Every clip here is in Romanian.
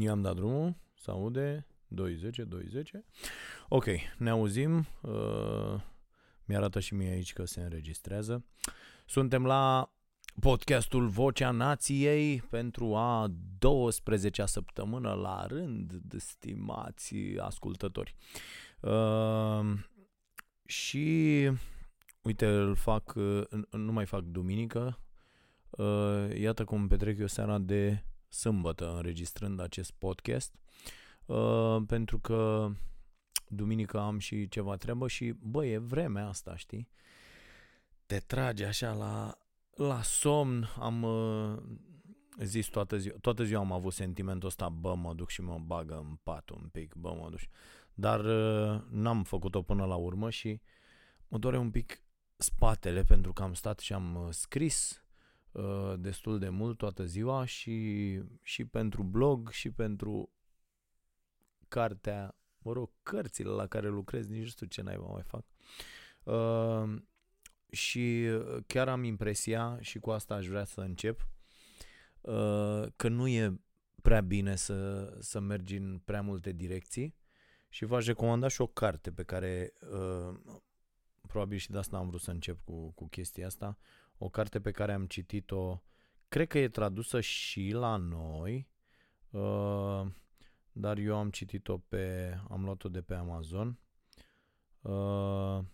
I-am dat drumul, se aude, 210, 210. Ok, ne auzim. Uh, mi-arată și mie aici că se înregistrează. Suntem la podcastul Vocea Nației pentru a 12-a săptămână la rând, stimați ascultători. Uh, și uite, îl fac, nu mai fac duminică, uh, iată cum petrec eu seara de sâmbătă înregistrând acest podcast, uh, pentru că duminică am și ceva treabă și, bă, e vremea asta, știi? Te trage așa la, la somn, am uh, zis toată ziua, toată ziua am avut sentimentul ăsta, bă, mă duc și mă bagă în pat un pic, bă, mă duc. Dar uh, n-am făcut-o până la urmă și mă doare un pic spatele pentru că am stat și am uh, scris uh, destul de mult toată ziua și, și pentru blog și pentru cartea, mă rog, cărțile la care lucrez, nici nu știu ce naiba mai fac. Uh, și chiar am impresia, și cu asta aș vrea să încep, uh, că nu e prea bine să, să mergi în prea multe direcții și v-aș recomanda și o carte pe care uh, probabil și de asta am vrut să încep cu, cu chestia asta, o carte pe care am citit-o, cred că e tradusă și la noi, uh, dar eu am citit-o pe, am luat-o de pe Amazon, uh,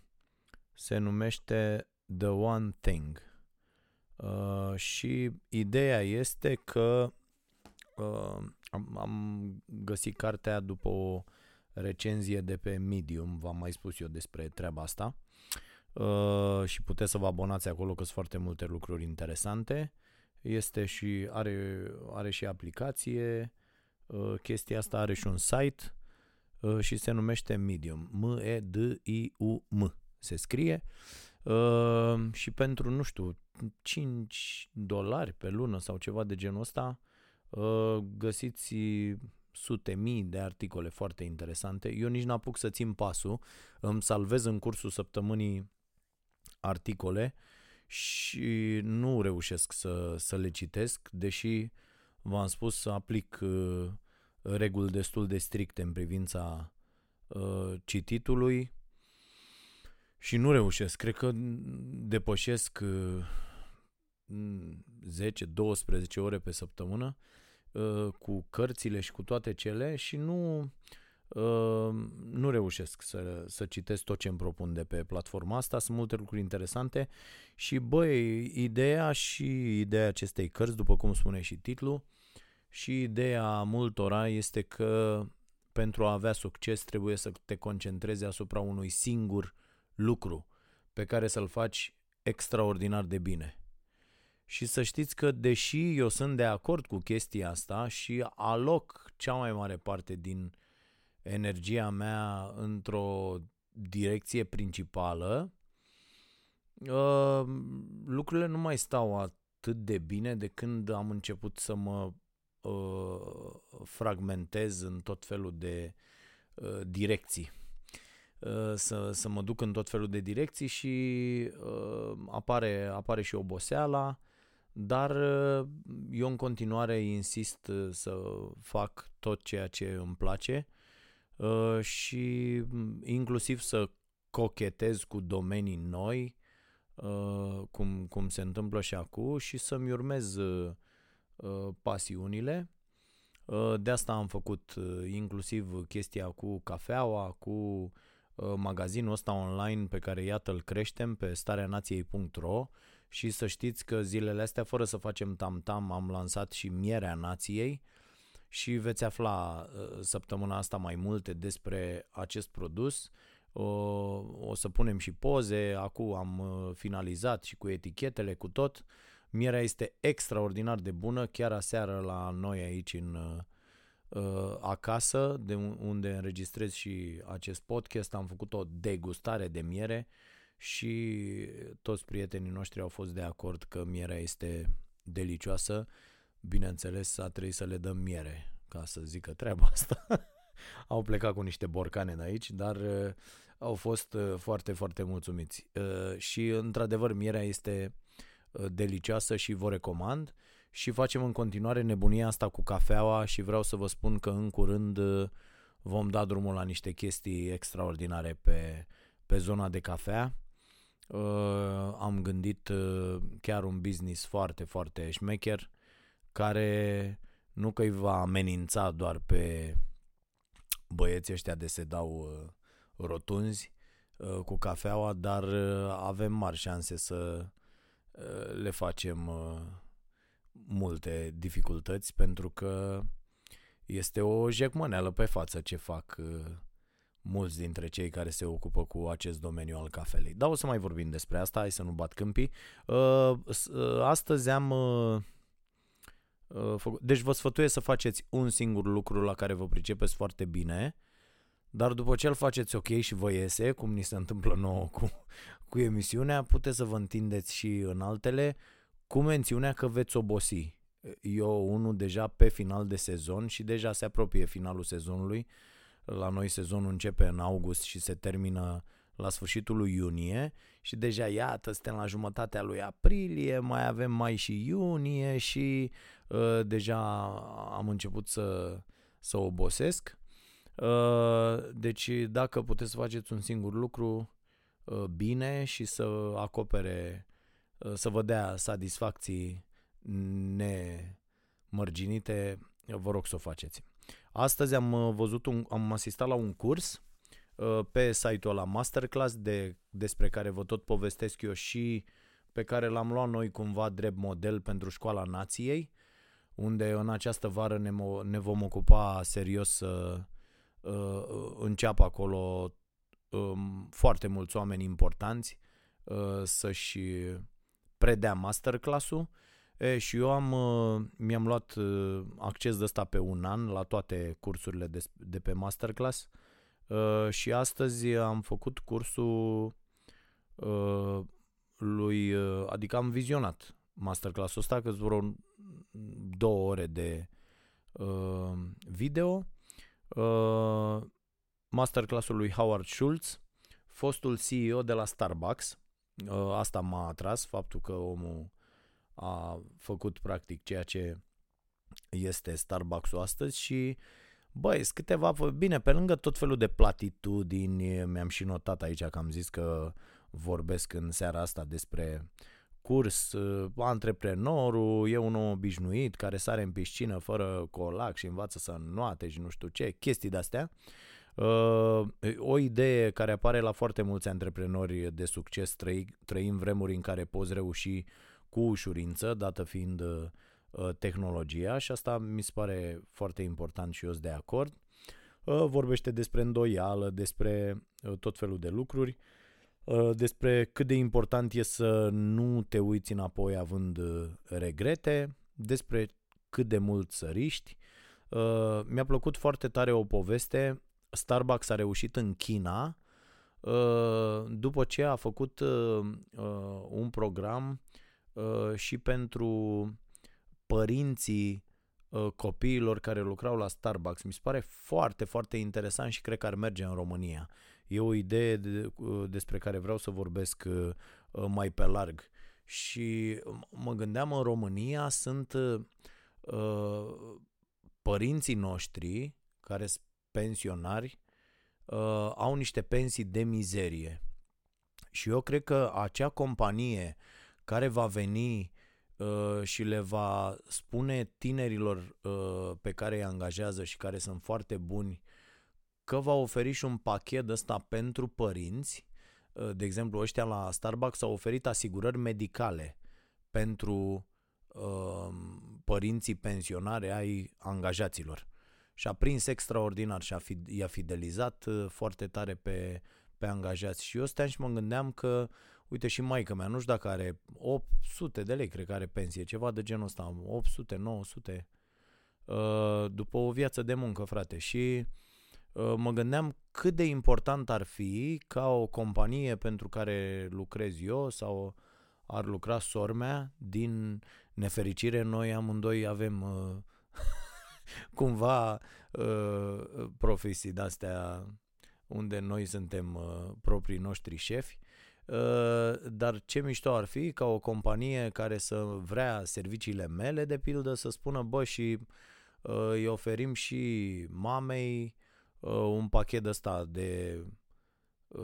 se numește The One Thing. Uh, și ideea este că uh, am, am găsit cartea după o recenzie de pe Medium, v-am mai spus eu despre treaba asta uh, și puteți să vă abonați acolo că sunt foarte multe lucruri interesante. Este și are, are și aplicație, uh, chestia asta are și un site uh, și se numește Medium. M-E-D-I-U-M se scrie. Uh, și pentru, nu știu, 5 dolari pe lună sau ceva de genul ăsta, uh, găsiți sute mii de articole foarte interesante. Eu nici n-apuc să țin pasul, îmi salvez în cursul săptămânii articole și nu reușesc să, să le citesc, deși v-am spus să aplic uh, reguli destul de stricte în privința uh, cititului și nu reușesc. Cred că depășesc uh, 10-12 ore pe săptămână uh, cu cărțile și cu toate cele și nu Ehm, nu reușesc să, să citesc tot ce îmi propun de pe platforma asta, sunt multe lucruri interesante și băi, ideea și ideea acestei cărți, după cum spune și titlul, și ideea multora este că pentru a avea succes trebuie să te concentrezi asupra unui singur lucru pe care să-l faci extraordinar de bine. Și să știți că deși eu sunt de acord cu chestia asta și aloc cea mai mare parte din energia mea într-o direcție principală, uh, lucrurile nu mai stau atât de bine de când am început să mă uh, fragmentez în tot felul de uh, direcții. Să, să mă duc în tot felul de direcții și apare, apare și oboseala, dar eu în continuare insist să fac tot ceea ce îmi place Uh, și mm, inclusiv să cochetez cu domenii noi, uh, cum, cum se întâmplă și acum, și să-mi urmez uh, pasiunile. De asta am făcut inclusiv chestia cu cafeaua, cu magazinul ăsta online pe care iată îl creștem pe stareanației.ro și să știți că zilele astea, fără să facem tam-tam, am lansat și Mierea Nației, și veți afla uh, săptămâna asta mai multe despre acest produs. O, o să punem și poze, acum am uh, finalizat și cu etichetele, cu tot. Mierea este extraordinar de bună, chiar aseară la noi aici în uh, acasă, de unde înregistrez și acest podcast, am făcut o degustare de miere și toți prietenii noștri au fost de acord că mierea este delicioasă bineînțeles, a trebuit să le dăm miere ca să zică treaba asta. au plecat cu niște borcane de aici, dar uh, au fost uh, foarte, foarte mulțumiți. Uh, și, într-adevăr, mierea este uh, delicioasă și vă recomand. și facem în continuare nebunia asta cu cafeaua și vreau să vă spun că în curând uh, vom da drumul la niște chestii extraordinare pe, pe zona de cafea. Uh, am gândit uh, chiar un business foarte, foarte șmecher care nu că îi va amenința doar pe băieții ăștia de se dau uh, rotunzi uh, cu cafeaua, dar uh, avem mari șanse să uh, le facem uh, multe dificultăți pentru că este o jecmăneală pe față ce fac uh, mulți dintre cei care se ocupă cu acest domeniu al cafelei. Dar o să mai vorbim despre asta, hai să nu bat câmpii. Uh, uh, astăzi am... Deci vă sfătuiesc să faceți un singur lucru la care vă pricepeți foarte bine, dar după ce îl faceți ok și vă iese, cum ni se întâmplă nouă cu, cu emisiunea, puteți să vă întindeți și în altele cu mențiunea că veți obosi. Eu unul deja pe final de sezon și deja se apropie finalul sezonului. La noi sezonul începe în august și se termină la sfârșitul lui iunie și deja iată suntem la jumătatea lui aprilie, mai avem mai și iunie și uh, deja am început să, să obosesc. Uh, deci dacă puteți să faceți un singur lucru uh, bine și să acopere Uh, să vă dea satisfacții nemărginite, vă rog să o faceți. Astăzi am uh, văzut un, am asistat la un curs uh, pe site-ul ăla Masterclass de, despre care vă tot povestesc eu și pe care l-am luat noi cumva drept model pentru Școala Nației, unde în această vară ne, ne vom ocupa serios să uh, înceapă acolo uh, foarte mulți oameni importanți uh, să-și predea masterclass-ul. E, și eu am, mi-am luat acces de ăsta pe un an la toate cursurile de, de pe masterclass. Și astăzi am făcut cursul lui, adică am vizionat masterclass-ul ăsta, că vreo două ore de video. Masterclass-ul lui Howard Schultz, fostul CEO de la Starbucks, Ă, asta m-a atras, faptul că omul a făcut practic ceea ce este Starbucks-ul astăzi și băi, sunt câteva, bine, pe lângă tot felul de platitudini, mi-am și notat aici că am zis că vorbesc în seara asta despre curs, ă, antreprenorul e un om obișnuit care sare în piscină fără colac și învață să înnoate și nu știu ce, chestii de-astea. Uh, Uh, o idee care apare la foarte mulți antreprenori de succes, trăi, trăim vremuri în care poți reuși cu ușurință, dată fiind uh, tehnologia și asta mi se pare foarte important și eu sunt de acord. Uh, vorbește despre îndoială, despre tot felul de lucruri, despre cât de important e să nu te uiți înapoi având regrete, despre cât de mult săriști. Mi-a plăcut foarte tare o poveste Starbucks a reușit în China uh, după ce a făcut uh, uh, un program și pentru părinții copiilor care lucrau la Starbucks. Mi se pare foarte, foarte interesant și cred că ar merge în România. E o idee de, despre care vreau să vorbesc mai pe larg. Și mă gândeam în România sunt părinții noștri care pensionari uh, au niște pensii de mizerie. Și eu cred că acea companie care va veni uh, și le va spune tinerilor uh, pe care îi angajează și care sunt foarte buni că va oferi și un pachet ăsta pentru părinți. Uh, de exemplu, ăștia la Starbucks au oferit asigurări medicale pentru uh, părinții pensionare ai angajaților și a prins extraordinar și a fi, i-a fidelizat uh, foarte tare pe, pe angajați. Și eu stăteam și mă gândeam că, uite și maica mea, nu știu dacă are 800 de lei, cred că are pensie, ceva de genul ăsta, 800, 900, uh, după o viață de muncă, frate. Și uh, mă gândeam cât de important ar fi ca o companie pentru care lucrez eu sau ar lucra sormea, din nefericire noi amândoi avem cumva uh, profesii de-astea unde noi suntem uh, proprii noștri șefi. Uh, dar ce mișto ar fi ca o companie care să vrea serviciile mele, de pildă, să spună, bă, și uh, îi oferim și mamei uh, un pachet ăsta de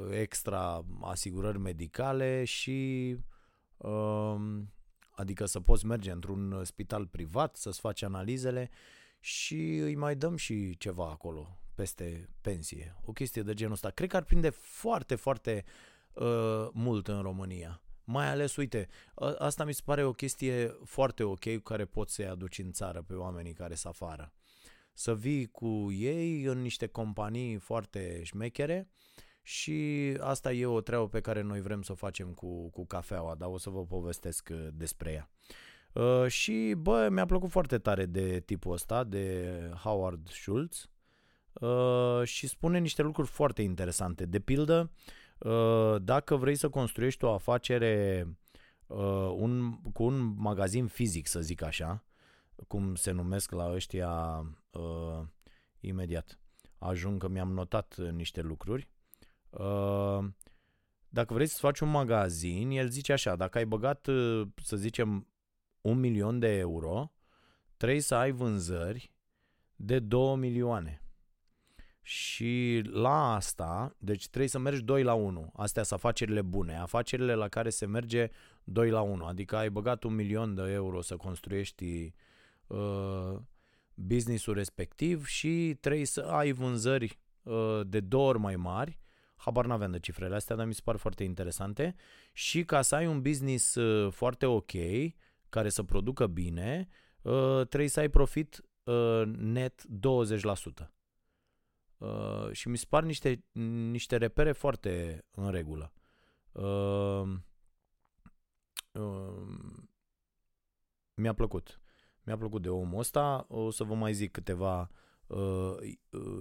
extra asigurări medicale și um, adică să poți merge într-un spital privat să-ți faci analizele și îi mai dăm și ceva acolo peste pensie. O chestie de genul ăsta. Cred că ar prinde foarte, foarte uh, mult în România. Mai ales, uite, asta mi se pare o chestie foarte ok cu care poți să-i aduci în țară pe oamenii care sunt afară. Să vii cu ei în niște companii foarte șmechere și asta e o treabă pe care noi vrem să o facem cu, cu cafeaua, dar o să vă povestesc uh, despre ea. Uh, și, bă, mi-a plăcut foarte tare de tipul ăsta, de Howard Schultz uh, și spune niște lucruri foarte interesante. De pildă, uh, dacă vrei să construiești o afacere uh, un, cu un magazin fizic, să zic așa, cum se numesc la ăștia uh, imediat. Ajung că mi-am notat niște lucruri. Uh, dacă vrei să faci un magazin, el zice așa, dacă ai băgat, uh, să zicem, un milion de euro, trebuie să ai vânzări de 2 milioane. Și la asta, deci trebuie să mergi 2 la 1. Astea sunt afacerile bune, afacerile la care se merge 2 la 1. Adică ai băgat un milion de euro să construiești uh, businessul respectiv și trebuie să ai vânzări uh, de două ori mai mari habar n-aveam de cifrele astea, dar mi se par foarte interesante și ca să ai un business uh, foarte ok, care să producă bine, uh, trebuie să ai profit uh, net 20%. Și mi se par niște, niște repere foarte în regulă. Mi-a plăcut. Mi-a plăcut de omul ăsta. O să vă mai zic câteva uh,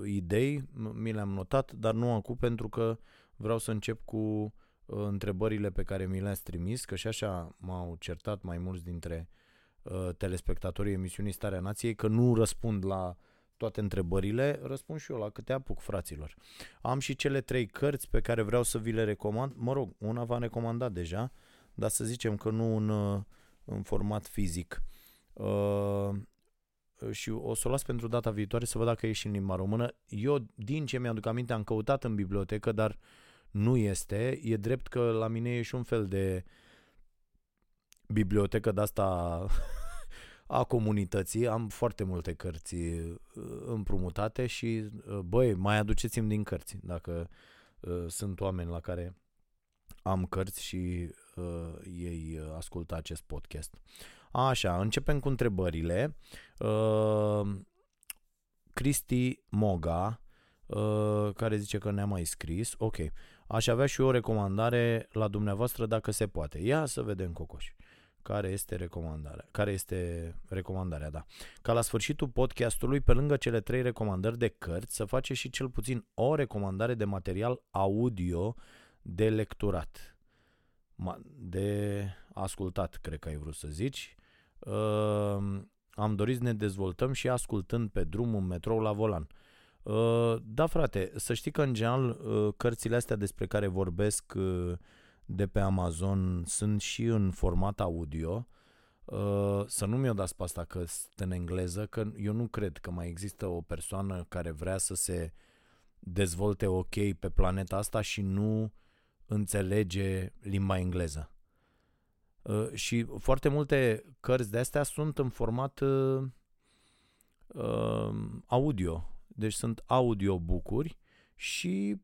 idei, mi le-am notat, dar nu acum pentru că vreau să încep cu uh, întrebările pe care mi le-ați trimis, că și așa m-au certat mai mulți dintre uh, telespectatorii emisiunii Starea Nației că nu răspund la toate întrebările, răspund și eu la câte apuc, fraților. Am și cele trei cărți pe care vreau să vi le recomand. Mă rog, una v-am recomandat deja, dar să zicem că nu în, uh, în format fizic. Uh, și o să o las pentru data viitoare să văd dacă e și în limba română. Eu, din ce mi-aduc aminte, am căutat în bibliotecă, dar nu este. E drept că la mine e și un fel de bibliotecă de asta a comunității. Am foarte multe cărți uh, împrumutate și, uh, băi, mai aduceți-mi din cărți dacă uh, sunt oameni la care am cărți și uh, ei ascultă acest podcast. Așa, începem cu întrebările. Uh, Cristi Moga, uh, care zice că ne-a mai scris. Ok, aș avea și eu o recomandare la dumneavoastră dacă se poate. Ia să vedem, Cocoș. Care este recomandarea? Care este recomandarea, da. Ca la sfârșitul podcastului, pe lângă cele trei recomandări de cărți, să face și cel puțin o recomandare de material audio de lecturat. De ascultat, cred că ai vrut să zici. Uh, am dorit să ne dezvoltăm și ascultând pe drum un metrou la volan. Uh, da, frate, să știi că în general uh, cărțile astea despre care vorbesc uh, de pe Amazon sunt și în format audio. Uh, să nu mi-o dați pe asta că sunt în engleză, că eu nu cred că mai există o persoană care vrea să se dezvolte ok pe planeta asta și nu înțelege limba engleză. Uh, și foarte multe cărți de astea sunt în format uh, uh, audio. Deci sunt audiobook-uri și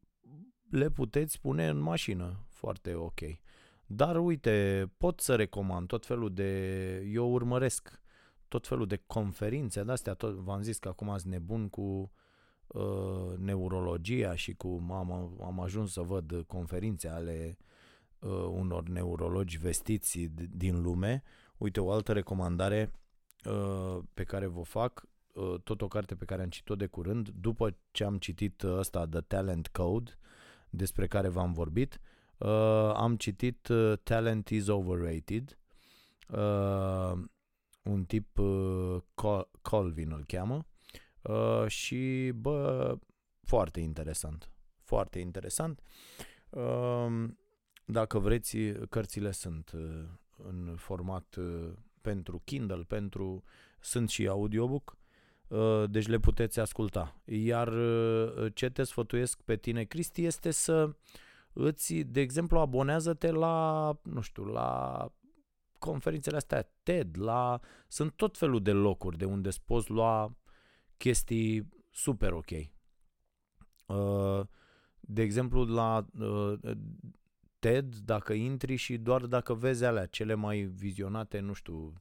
le puteți pune în mașină. Foarte ok. Dar uite, pot să recomand tot felul de... Eu urmăresc tot felul de conferințe de astea. Tot, v-am zis că acum sunt nebun cu uh, neurologia și cu... Am, am ajuns să văd conferințe ale uh, unor neurologi vestiți din lume. Uite, o altă recomandare uh, pe care vă fac, uh, tot o carte pe care am citit-o de curând, după ce am citit ăsta, The Talent Code, despre care v-am vorbit, uh, am citit uh, Talent is Overrated, uh, un tip uh, Colvin îl cheamă, uh, și, bă, foarte interesant. Foarte interesant. Uh, dacă vreți, cărțile sunt uh, în format uh, pentru Kindle, pentru sunt și audiobook, uh, deci le puteți asculta. Iar uh, ce te sfătuiesc pe tine, Cristi, este să îți, de exemplu, abonează-te la, nu știu, la conferințele astea TED, la... Sunt tot felul de locuri de unde îți poți lua chestii super ok. Uh, de exemplu, la uh, TED, dacă intri și doar dacă vezi alea, cele mai vizionate, nu știu,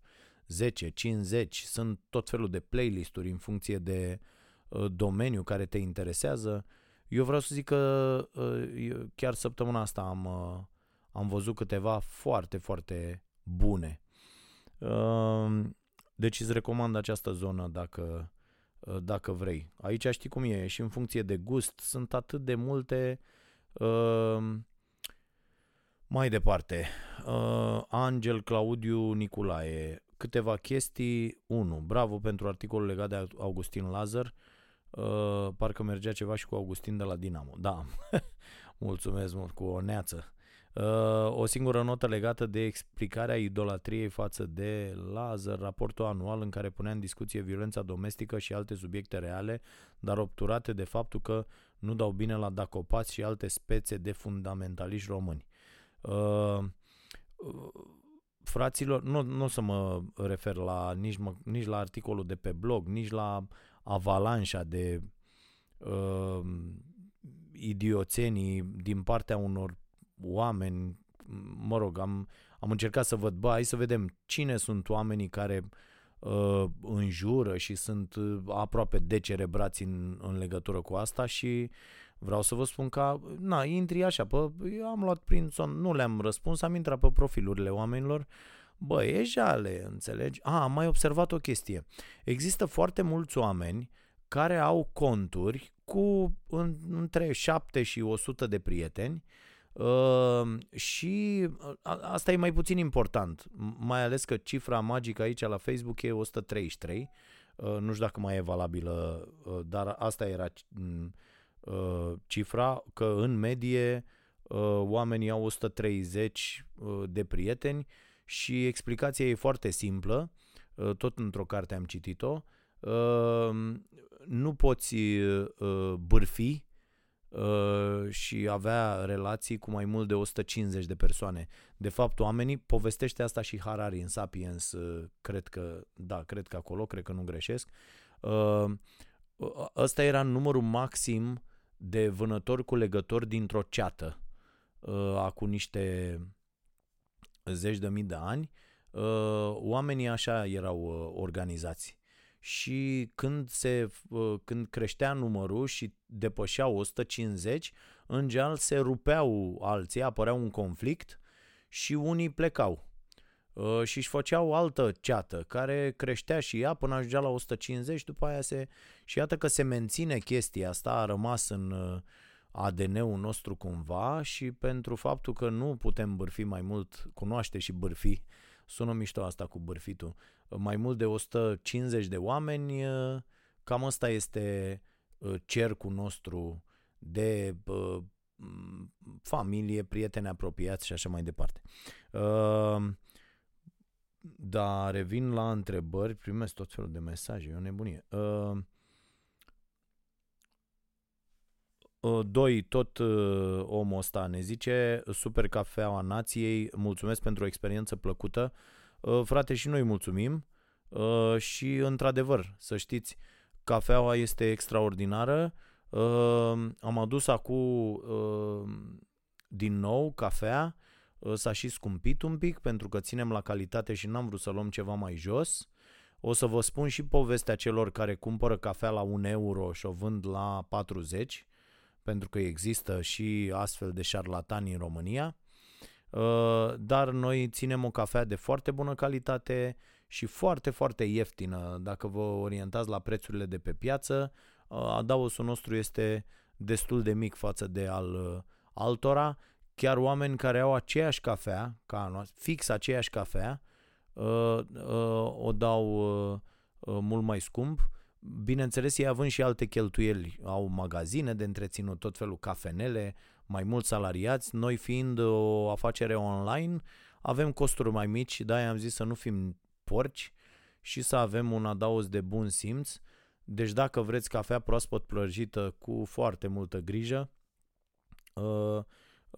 10, 50, sunt tot felul de playlisturi în funcție de uh, domeniu care te interesează. Eu vreau să zic că uh, chiar săptămâna asta am, uh, am văzut câteva foarte, foarte bune. Uh, deci îți recomand această zonă dacă, uh, dacă vrei. Aici știi cum e, și în funcție de gust sunt atât de multe uh, mai departe, uh, Angel Claudiu Niculae, câteva chestii. 1. Bravo pentru articolul legat de Augustin Lazar. Uh, parcă mergea ceva și cu Augustin de la Dinamo. Da, mulțumesc mult, cu o neață. Uh, o singură notă legată de explicarea idolatriei față de Lazar, raportul anual în care punea în discuție violența domestică și alte subiecte reale, dar obturate de faptul că nu dau bine la dacopați și alte spețe de fundamentaliști români. Uh, fraților, nu, nu o să mă refer la nici, mă, nici la articolul de pe blog, nici la avalanșa de uh, idioțenii din partea unor oameni, mă rog, am, am încercat să văd, bă, hai să vedem cine sunt oamenii care uh, înjură și sunt uh, aproape decerebrați în, în legătură cu asta și vreau să vă spun că, na, intri așa, pe, eu am luat prin son, nu le-am răspuns, am intrat pe profilurile oamenilor, bă, e jale, înțelegi? A, am mai observat o chestie. Există foarte mulți oameni care au conturi cu în, între 7 și 100 de prieteni uh, și a, asta e mai puțin important, mai ales că cifra magică aici la Facebook e 133, uh, nu știu dacă mai e valabilă, uh, dar asta era uh, cifra, că în medie uh, oamenii au 130 uh, de prieteni și explicația e foarte simplă, uh, tot într-o carte am citit-o, uh, nu poți uh, bârfi uh, și avea relații cu mai mult de 150 de persoane. De fapt, oamenii, povestește asta și Harari în Sapiens, uh, cred că, da, cred că acolo, cred că nu greșesc, uh, ăsta era numărul maxim de vânători cu legători dintr-o ceată uh, acum niște zeci de mii de ani, uh, oamenii așa erau uh, organizați. Și când, se, uh, când creștea numărul și depășeau 150, în general se rupeau alții, apărea un conflict și unii plecau. Uh, și își făceau altă ceată care creștea și ea până ajungea la 150, după aia se... Și iată că se menține chestia asta, a rămas în uh, ADN-ul nostru cumva și pentru faptul că nu putem bârfi mai mult, cunoaște și bârfi, sună mișto asta cu bârfitul, mai mult de 150 de oameni, uh, cam asta este cercul nostru de familie, prieteni apropiați și așa mai departe. Da, revin la întrebări, primesc tot felul de mesaje, e o nebunie. Uh, uh, doi, tot uh, omul ăsta ne zice, super cafeaua nației, mulțumesc pentru o experiență plăcută. Uh, frate, și noi mulțumim uh, și într-adevăr, să știți, cafeaua este extraordinară. Uh, am adus acum uh, din nou cafea s-a și scumpit un pic pentru că ținem la calitate și n-am vrut să luăm ceva mai jos. O să vă spun și povestea celor care cumpără cafea la 1 euro și o vând la 40, pentru că există și astfel de șarlatani în România. Uh, dar noi ținem o cafea de foarte bună calitate și foarte, foarte ieftină. Dacă vă orientați la prețurile de pe piață, uh, adaosul nostru este destul de mic față de al uh, altora chiar oameni care au aceeași cafea, ca a noastră, fix aceeași cafea, uh, uh, o dau uh, uh, mult mai scump. bineînțeles, ei având și alte cheltuieli, au magazine de întreținut, tot felul cafenele, mai mulți salariați, noi fiind o afacere online, avem costuri mai mici, de-aia am zis să nu fim porci și să avem un adaos de bun simț. Deci dacă vreți cafea proaspăt prăjită cu foarte multă grijă, uh, uh,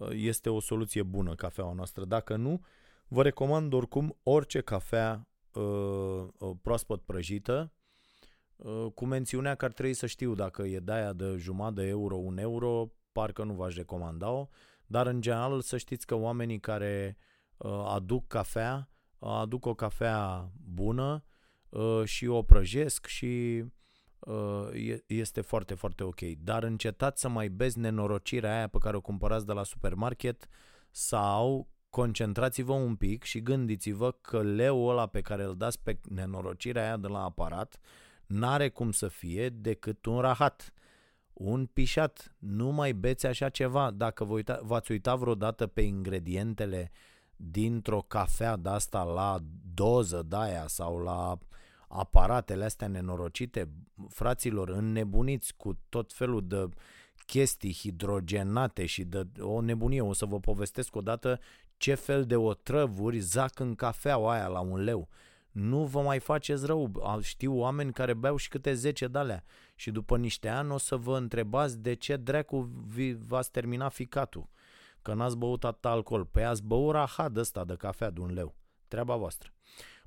este o soluție bună cafeaua noastră. Dacă nu, vă recomand oricum orice cafea uh, proaspăt prăjită, cu mențiunea că ar trebui să știu dacă e de aia de jumătate de euro, un euro, parcă nu v-aș recomanda-o, dar în general să știți că oamenii care aduc cafea, aduc o cafea bună și o prăjesc și este foarte, foarte ok. Dar încetați să mai bezi nenorocirea aia pe care o cumpărați de la supermarket sau concentrați-vă un pic și gândiți-vă că leul ăla pe care îl dați pe nenorocirea aia de la aparat n-are cum să fie decât un rahat, un pișat. Nu mai beți așa ceva. Dacă vă uita, v-ați uitat vreodată pe ingredientele dintr-o cafea de asta la doză de aia sau la aparatele astea nenorocite, fraților, înnebuniți cu tot felul de chestii hidrogenate și de o nebunie. O să vă povestesc odată ce fel de otrăvuri zac în cafeaua aia la un leu. Nu vă mai faceți rău. Știu oameni care beau și câte 10 de alea. Și după niște ani o să vă întrebați de ce dracu v-ați terminat ficatul. Că n-ați băut atât alcool. Păi ați băut rahat ăsta de cafea de un leu. Treaba voastră.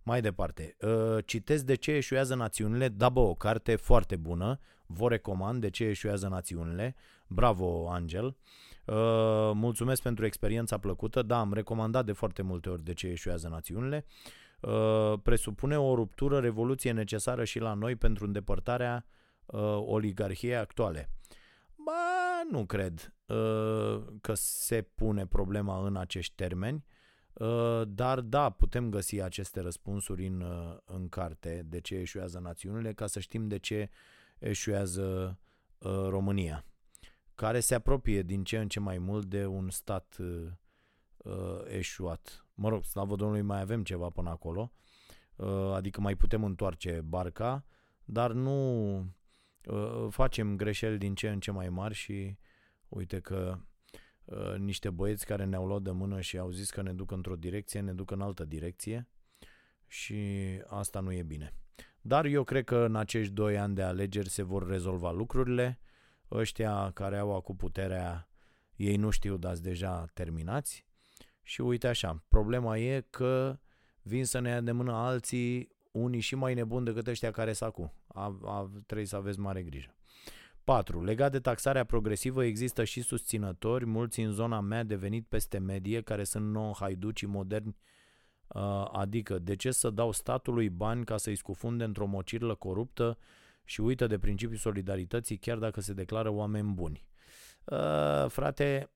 Mai departe, uh, citesc De ce eșuează națiunile, da bă, o carte foarte bună, vă recomand De ce eșuează națiunile, bravo Angel, uh, mulțumesc pentru experiența plăcută, da, am recomandat de foarte multe ori De ce eșuează națiunile, uh, presupune o ruptură, revoluție necesară și la noi pentru îndepărtarea oligarhiei actuale. Ba, nu cred că se pune problema în acești termeni, Uh, dar da, putem găsi aceste răspunsuri în, uh, în carte de ce eșuează națiunile ca să știm de ce eșuează uh, România, care se apropie din ce în ce mai mult de un stat eșuat. Mă rog, slavă Domnului, mai avem ceva până acolo, adică mai putem întoarce barca, dar nu facem greșeli din ce în ce mai mari și uite că Uh, niște băieți care ne-au luat de mână și au zis că ne duc într-o direcție, ne duc în altă direcție și asta nu e bine. Dar eu cred că în acești doi ani de alegeri se vor rezolva lucrurile. Ăștia care au acum puterea, ei nu știu, dați deja terminați. Și uite așa, problema e că vin să ne ia de mână alții, unii și mai nebuni decât ăștia care s acum. A, a, trebuie să aveți mare grijă. 4. Legat de taxarea progresivă, există și susținători, mulți în zona mea devenit peste medie, care sunt non-haiducii moderni, uh, adică de ce să dau statului bani ca să-i scufunde într-o mocirlă coruptă și uită de principiul solidarității chiar dacă se declară oameni buni. Uh, frate,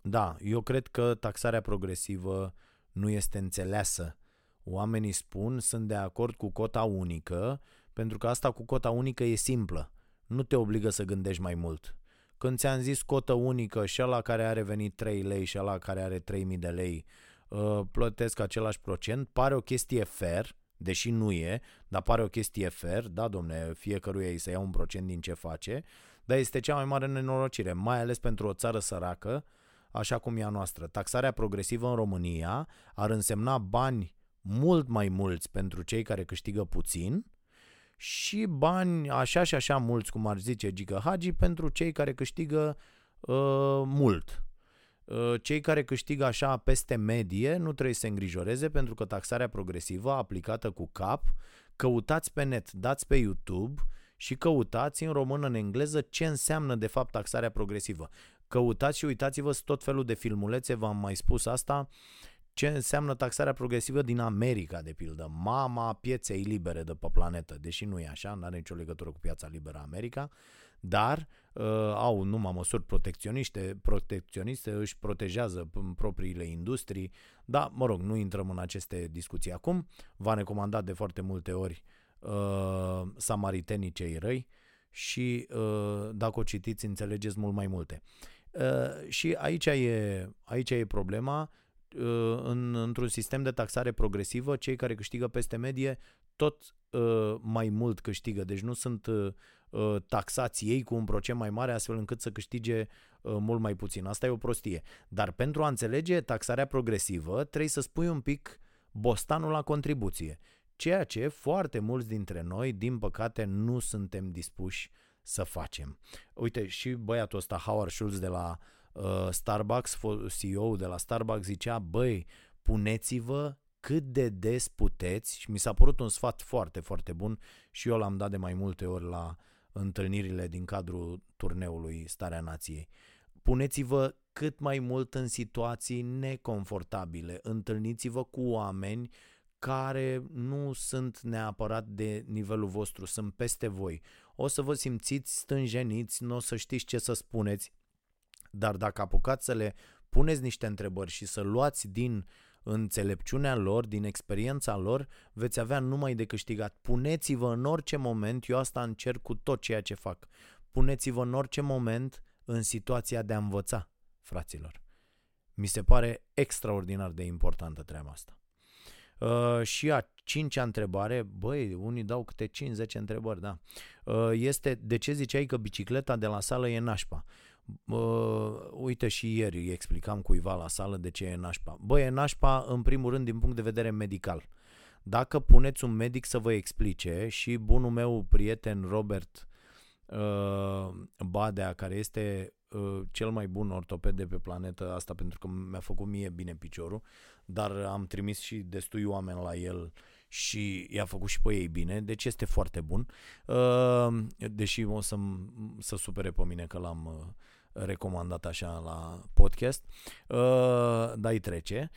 da, eu cred că taxarea progresivă nu este înțeleasă. Oamenii spun, sunt de acord cu cota unică, pentru că asta cu cota unică e simplă nu te obligă să gândești mai mult. Când ți-am zis cotă unică și ăla care are venit 3 lei și ăla care are 3000 de lei uh, plătesc același procent, pare o chestie fair, deși nu e, dar pare o chestie fair, da domne, fiecăruia îi să ia un procent din ce face, dar este cea mai mare nenorocire, mai ales pentru o țară săracă, așa cum e a noastră. Taxarea progresivă în România ar însemna bani mult mai mulți pentru cei care câștigă puțin și bani așa și așa mulți, cum ar zice Giga Hagi, pentru cei care câștigă uh, mult. Uh, cei care câștigă așa peste medie nu trebuie să se îngrijoreze pentru că taxarea progresivă aplicată cu cap, căutați pe net, dați pe YouTube și căutați în română, în engleză ce înseamnă de fapt taxarea progresivă. Căutați și uitați-vă tot felul de filmulețe, v-am mai spus asta, ce înseamnă taxarea progresivă din America, de pildă, mama pieței libere de pe planetă, deși nu e așa, nu are nicio legătură cu piața liberă America, dar uh, au numai măsuri protecționiste, protecționiste, își protejează propriile industrii, dar, mă rog, nu intrăm în aceste discuții acum. V-am recomandat de foarte multe ori uh, Samaritenii cei răi și uh, dacă o citiți, înțelegeți mult mai multe. Uh, și aici e, aici e problema, Uh, în, într-un sistem de taxare progresivă, cei care câștigă peste medie tot uh, mai mult câștigă, deci nu sunt uh, uh, taxați ei cu un procent mai mare astfel încât să câștige uh, mult mai puțin. Asta e o prostie. Dar pentru a înțelege taxarea progresivă trebuie să spui un pic bostanul la contribuție. Ceea ce foarte mulți dintre noi, din păcate, nu suntem dispuși să facem. Uite, și băiatul ăsta, Howard Schultz de la uh, Starbucks, CEO de la Starbucks, zicea, băi, puneți-vă cât de des puteți și mi s-a părut un sfat foarte, foarte bun și eu l-am dat de mai multe ori la întâlnirile din cadrul turneului Starea Nației. Puneți-vă cât mai mult în situații neconfortabile, întâlniți-vă cu oameni care nu sunt neapărat de nivelul vostru, sunt peste voi. O să vă simțiți stânjeniți, nu o să știți ce să spuneți, dar dacă apucați să le puneți niște întrebări și să luați din înțelepciunea lor, din experiența lor, veți avea numai de câștigat. Puneți-vă în orice moment, eu asta încerc cu tot ceea ce fac, puneți-vă în orice moment în situația de a învăța, fraților. Mi se pare extraordinar de importantă treaba asta. Uh, și a cincea întrebare, băi, unii dau câte 5-10 întrebări, da, uh, este de ce ziceai că bicicleta de la sală e nașpa? Uh, uite și ieri îi explicam cuiva la sală de ce e nașpa. Băi, e nașpa în primul rând din punct de vedere medical. Dacă puneți un medic să vă explice și bunul meu prieten Robert uh, Badea, care este uh, cel mai bun ortoped de pe planetă asta pentru că mi-a făcut mie bine piciorul, dar am trimis și destui oameni la el și i-a făcut și pe ei bine, deci este foarte bun. Uh, deși o să, să supere pe mine că l-am uh, recomandat așa la podcast, uh, dar îi trece.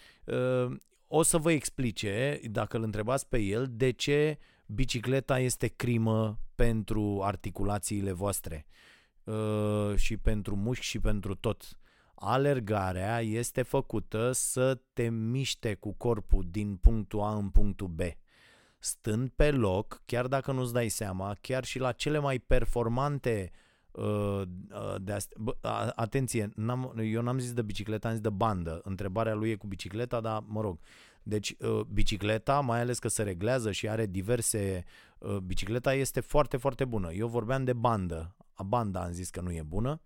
O să vă explice, dacă îl întrebați pe el, de ce bicicleta este crimă pentru articulațiile voastre și pentru mușchi și pentru tot alergarea este făcută să te miște cu corpul din punctul A în punctul B. Stând pe loc, chiar dacă nu-ți dai seama, chiar și la cele mai performante uh, uh de ast- Bă, atenție, n-am, eu n-am zis de bicicletă, am zis de bandă. Întrebarea lui e cu bicicleta, dar mă rog. Deci uh, bicicleta, mai ales că se reglează și are diverse... Uh, bicicleta este foarte, foarte bună. Eu vorbeam de bandă. Banda am zis că nu e bună.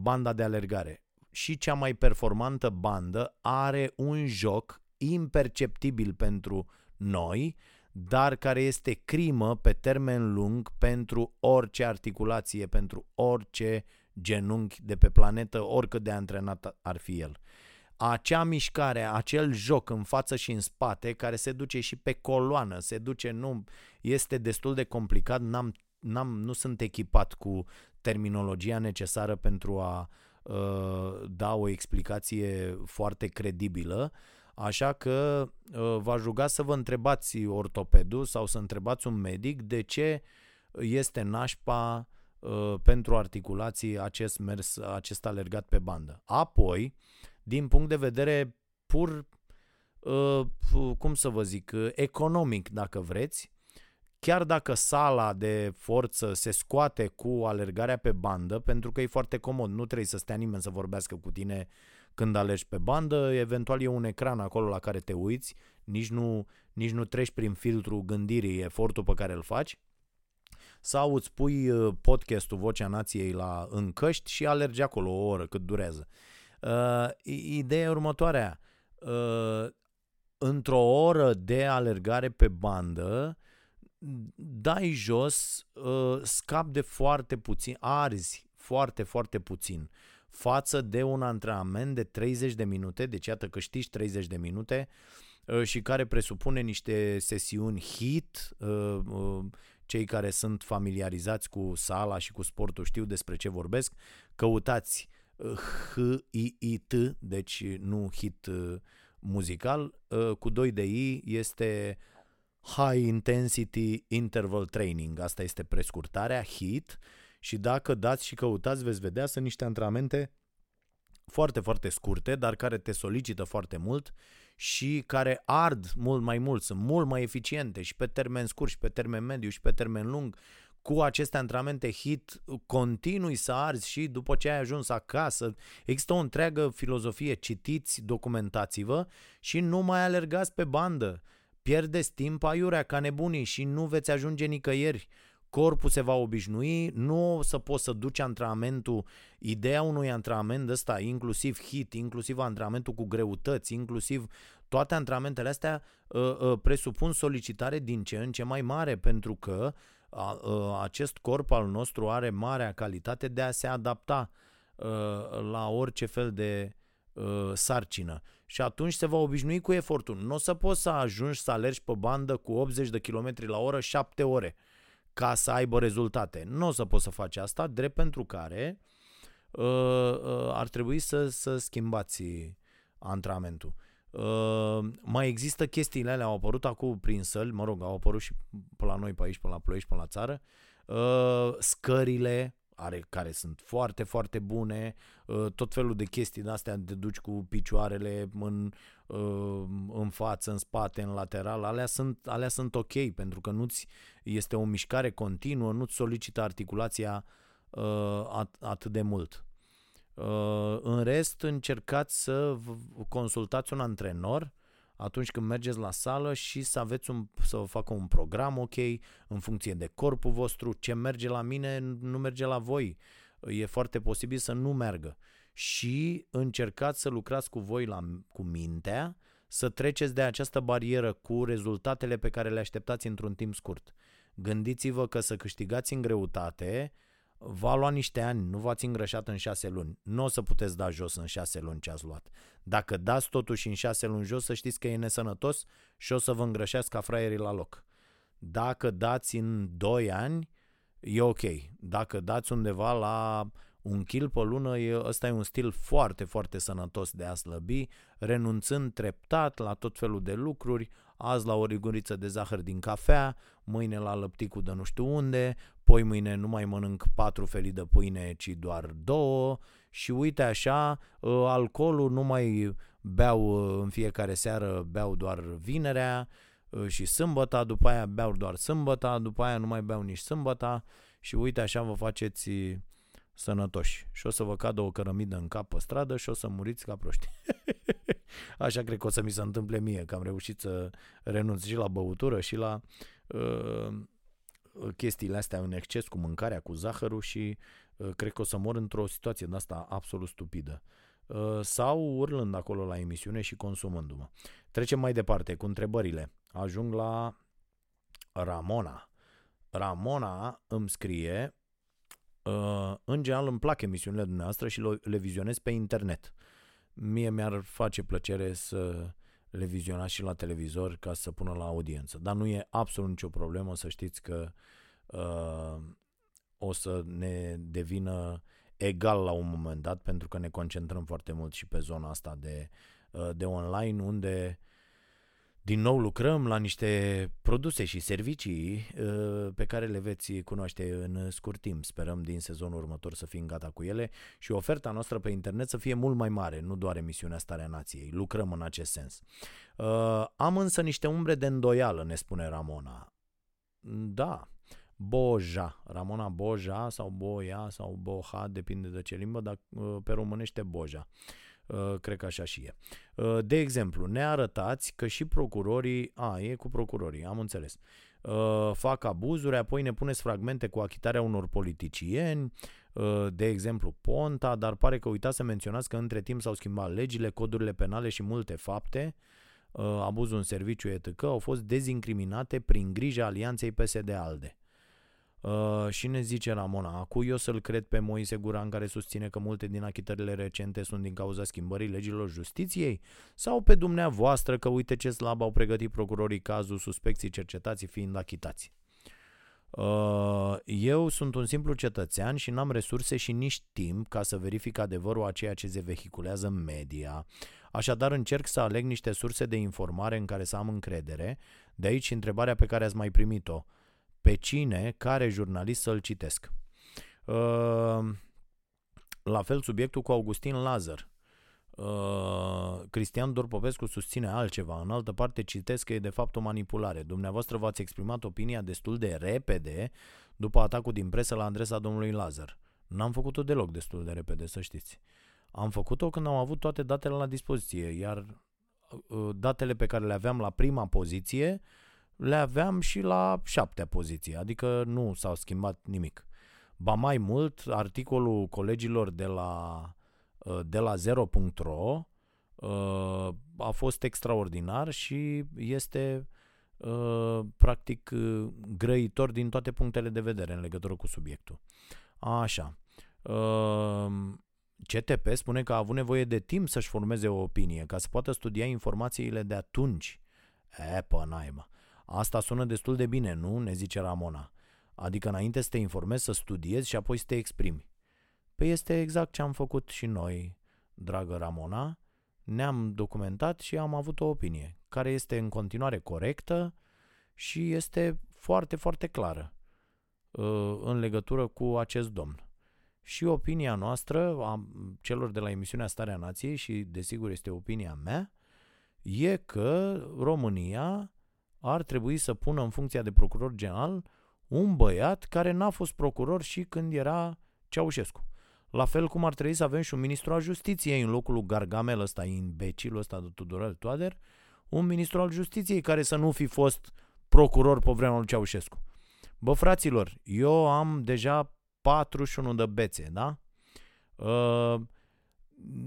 Banda de alergare și cea mai performantă bandă are un joc imperceptibil pentru noi, dar care este crimă pe termen lung pentru orice articulație, pentru orice genunchi de pe planetă, oricât de antrenat ar fi el. Acea mișcare, acel joc în față și în spate, care se duce și pe coloană, se duce, nu, este destul de complicat, n-am, n-am, nu sunt echipat cu terminologia necesară pentru a uh, Uh, da o explicație foarte credibilă, așa că uh, v-aș ruga să vă întrebați ortopedul sau să întrebați un medic de ce este nașpa uh, pentru articulații acest mers, acest alergat pe bandă. Apoi, din punct de vedere pur, cum să vă zic, economic, dacă vreți, chiar dacă sala de forță se scoate cu alergarea pe bandă, pentru că e foarte comod, nu trebuie să stea nimeni să vorbească cu tine când alergi pe bandă, eventual e un ecran acolo la care te uiți, nici nu, nici nu treci prin filtrul gândirii efortul pe care îl faci, sau îți pui uh, podcastul Vocea Nației la încăști și alergi acolo o oră cât durează. Uh, ideea următoarea, uh, într-o oră de alergare pe bandă, dai jos, uh, scap de foarte puțin, arzi foarte, foarte puțin față de un antrenament de 30 de minute, deci iată că știi 30 de minute uh, și care presupune niște sesiuni HIT, uh, cei care sunt familiarizați cu sala și cu sportul știu despre ce vorbesc, căutați H-I-I-T, deci nu hit muzical, cu 2 de I este High Intensity Interval Training. Asta este prescurtarea, HIT. Și dacă dați și căutați, veți vedea, sunt niște antrenamente foarte, foarte scurte, dar care te solicită foarte mult și care ard mult mai mult, sunt mult mai eficiente și pe termen scurt și pe termen mediu și pe termen lung. Cu aceste antrenamente HIT continui să arzi și după ce ai ajuns acasă. Există o întreagă filozofie, citiți, documentați-vă și nu mai alergați pe bandă pierdeți timp aiurea ca nebunii și nu veți ajunge nicăieri. Corpul se va obișnui, nu o să poți să duci antrenamentul, ideea unui antrenament ăsta, inclusiv hit, inclusiv antrenamentul cu greutăți, inclusiv toate antrenamentele astea uh, uh, presupun solicitare din ce în ce mai mare pentru că uh, uh, acest corp al nostru are marea calitate de a se adapta uh, la orice fel de uh, sarcină și atunci se va obișnui cu efortul. Nu o să poți să ajungi să alergi pe bandă cu 80 de km la oră 7 ore ca să aibă rezultate. Nu o să poți să faci asta, drept pentru care uh, uh, ar trebui să, să schimbați antrenamentul. Uh, mai există chestiile alea, au apărut acum prin săli, mă rog, au apărut și pe la noi pe aici, pe la Ploiești, pe la țară, uh, scările, are, care sunt foarte, foarte bune, uh, tot felul de chestii de astea, te duci cu picioarele în, uh, în față, în spate, în lateral, alea sunt, alea sunt ok, pentru că nu-ți este o mișcare continuă, nu-ți solicită articulația uh, at, atât de mult. În rest, încercați să consultați un antrenor atunci când mergeți la sală și să aveți un, să vă facă un program ok în funcție de corpul vostru, ce merge la mine nu merge la voi. E foarte posibil să nu meargă. Și încercați să lucrați cu voi la, cu mintea, să treceți de această barieră cu rezultatele pe care le așteptați într-un timp scurt. Gândiți-vă că să câștigați în greutate va lua niște ani, nu v-ați îngrășat în șase luni. Nu o să puteți da jos în șase luni ce ați luat. Dacă dați totuși în șase luni jos, să știți că e nesănătos și o să vă îngrășați ca fraierii la loc. Dacă dați în 2 ani, e ok. Dacă dați undeva la un kil pe lună, e, ăsta e un stil foarte, foarte sănătos de a slăbi, renunțând treptat la tot felul de lucruri, azi la o riguriță de zahăr din cafea, mâine la lăpticul de nu știu unde, poi mâine nu mai mănânc patru felii de pâine, ci doar două. Și uite așa, ă, alcoolul nu mai beau ă, în fiecare seară, beau doar vinerea ă, și sâmbăta, după aia beau doar sâmbăta, după aia nu mai beau nici sâmbăta. Și uite așa vă faceți sănătoși. Și o să vă cadă o cărămidă în cap pe stradă și o să muriți ca proști. Așa cred că o să mi se întâmple mie, că am reușit să renunț și la băutură și la uh, chestiile astea în exces cu mâncarea, cu zahărul și uh, cred că o să mor într-o situație de asta absolut stupidă. Uh, sau urlând acolo la emisiune și consumându-mă. Trecem mai departe cu întrebările. Ajung la Ramona. Ramona îmi scrie Uh, în general îmi plac emisiunile dumneavoastră și le vizionez pe internet. Mie mi-ar face plăcere să le vizionați și la televizor ca să pună la audiență. Dar nu e absolut nicio problemă să știți că uh, o să ne devină egal la un moment dat pentru că ne concentrăm foarte mult și pe zona asta de, uh, de online unde din nou lucrăm la niște produse și servicii uh, pe care le veți cunoaște în scurt timp. Sperăm din sezonul următor să fim gata cu ele și oferta noastră pe internet să fie mult mai mare, nu doar emisiunea Starea Nației. Lucrăm în acest sens. Uh, am însă niște umbre de îndoială, ne spune Ramona. Da, Boja, Ramona Boja sau Boia sau Boha, depinde de ce limbă, dar uh, pe românește Boja. Uh, cred că așa și e. Uh, de exemplu, ne arătați că și procurorii, a, e cu procurorii, am înțeles, uh, fac abuzuri, apoi ne puneți fragmente cu achitarea unor politicieni, de exemplu Ponta, dar pare că uitați să menționați că între timp s-au schimbat legile, codurile penale și multe fapte, abuzul în serviciu etc. au fost dezincriminate prin grija alianței PSD-ALDE. Uh, și ne zice Ramona, acu eu să-l cred pe Moise Guran care susține că multe din achitările recente sunt din cauza schimbării legilor justiției? Sau pe dumneavoastră că uite ce slab au pregătit procurorii cazul suspecții cercetații fiind achitați? Uh, eu sunt un simplu cetățean și n-am resurse și nici timp ca să verific adevărul a ceea ce se vehiculează în media. Așadar încerc să aleg niște surse de informare în care să am încredere. De aici întrebarea pe care ați mai primit-o pe cine, care jurnalist să-l citesc. Uh, la fel subiectul cu Augustin Lazar. Uh, Cristian Dorpovescu susține altceva. În altă parte citesc că e de fapt o manipulare. Dumneavoastră v-ați exprimat opinia destul de repede după atacul din presă la adresa domnului Lazar. N-am făcut-o deloc destul de repede, să știți. Am făcut-o când am avut toate datele la dispoziție, iar uh, datele pe care le aveam la prima poziție, le aveam și la șaptea poziție, adică nu s-au schimbat nimic. Ba mai mult, articolul colegilor de la, uh, de la zero.ro uh, a fost extraordinar și este practic grăitor din toate punctele de vedere în legătură cu subiectul. Așa. CTP spune că a avut nevoie de timp să-și formeze o opinie, ca să poată studia informațiile de atunci. E, pă, naima. Asta sună destul de bine, nu? Ne zice Ramona. Adică înainte să te informezi, să studiezi și apoi să te exprimi. Păi este exact ce am făcut și noi, dragă Ramona. Ne-am documentat și am avut o opinie, care este în continuare corectă și este foarte, foarte clară uh, în legătură cu acest domn. Și opinia noastră, a celor de la emisiunea Starea Nației, și desigur este opinia mea, e că România ar trebui să pună în funcția de procuror general un băiat care n-a fost procuror și când era Ceaușescu. La fel cum ar trebui să avem și un ministru al justiției în locul lui Gargamel ăsta, imbecilul ăsta de Tudorel Toader, un ministru al justiției care să nu fi fost procuror pe vremea lui Ceaușescu. Bă, fraților, eu am deja 41 de bețe, da? Uh,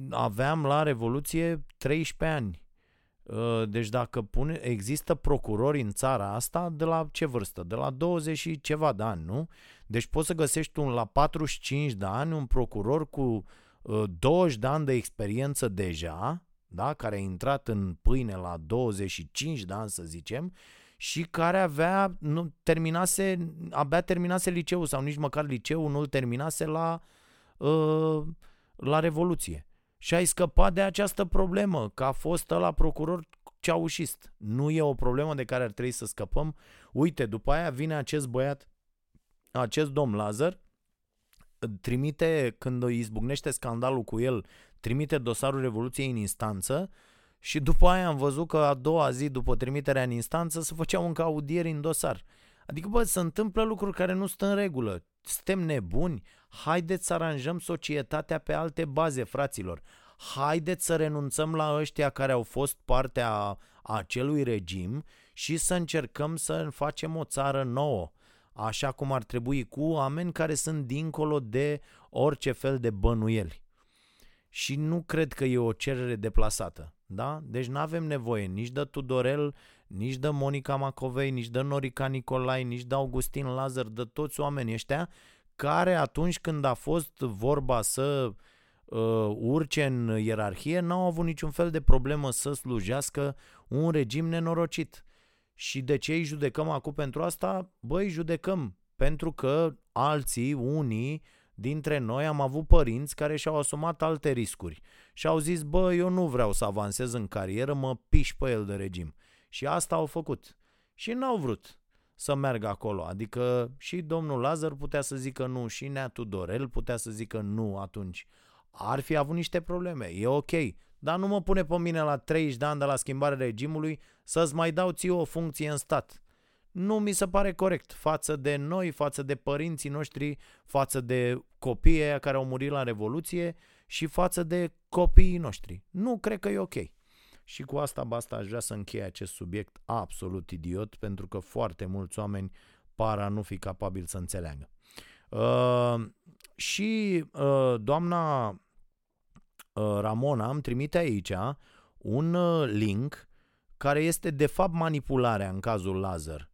aveam la Revoluție 13 ani. Uh, deci dacă pune, există procurori în țara asta, de la ce vârstă? De la 20 și ceva de ani, nu? Deci poți să găsești un la 45 de ani un procuror cu uh, 20 de ani de experiență deja, da? care a intrat în pâine la 25 de ani, să zicem, și care avea, nu, terminase, abia terminase liceul sau nici măcar liceul nu-l terminase la, uh, la Revoluție. Și ai scăpat de această problemă, că a fost la procuror ceaușist. Nu e o problemă de care ar trebui să scăpăm. Uite, după aia vine acest băiat, acest domn Lazar, trimite, când îi izbucnește scandalul cu el, trimite dosarul Revoluției în instanță și după aia am văzut că a doua zi după trimiterea în instanță se făceau încă audieri în dosar. Adică, bă, se întâmplă lucruri care nu sunt în regulă. Suntem nebuni? Haideți să aranjăm societatea pe alte baze, fraților. Haideți să renunțăm la ăștia care au fost partea a acelui regim și să încercăm să facem o țară nouă, așa cum ar trebui, cu oameni care sunt dincolo de orice fel de bănuieli. Și nu cred că e o cerere deplasată. Da? Deci nu avem nevoie nici de Tudorel, nici de Monica Macovei, nici de Norica Nicolai, nici de Augustin Lazar, de toți oamenii ăștia care atunci când a fost vorba să uh, urce în ierarhie, n-au avut niciun fel de problemă să slujească un regim nenorocit. Și de ce îi judecăm acum pentru asta? Băi, judecăm pentru că alții, unii, dintre noi am avut părinți care și-au asumat alte riscuri și au zis, bă, eu nu vreau să avansez în carieră, mă piș pe el de regim. Și asta au făcut. Și n-au vrut să meargă acolo. Adică și domnul Lazar putea să zică nu, și Nea Tudorel putea să zică nu atunci. Ar fi avut niște probleme, e ok, dar nu mă pune pe mine la 30 de ani de la schimbarea regimului să-ți mai dau ție o funcție în stat nu mi se pare corect față de noi, față de părinții noștri, față de copiii care au murit la Revoluție și față de copiii noștri. Nu cred că e ok. Și cu asta basta aș vrea să încheie acest subiect absolut idiot pentru că foarte mulți oameni par a nu fi capabili să înțeleagă. Uh, și uh, doamna uh, Ramona îmi trimite aici un uh, link care este de fapt manipularea în cazul Lazar.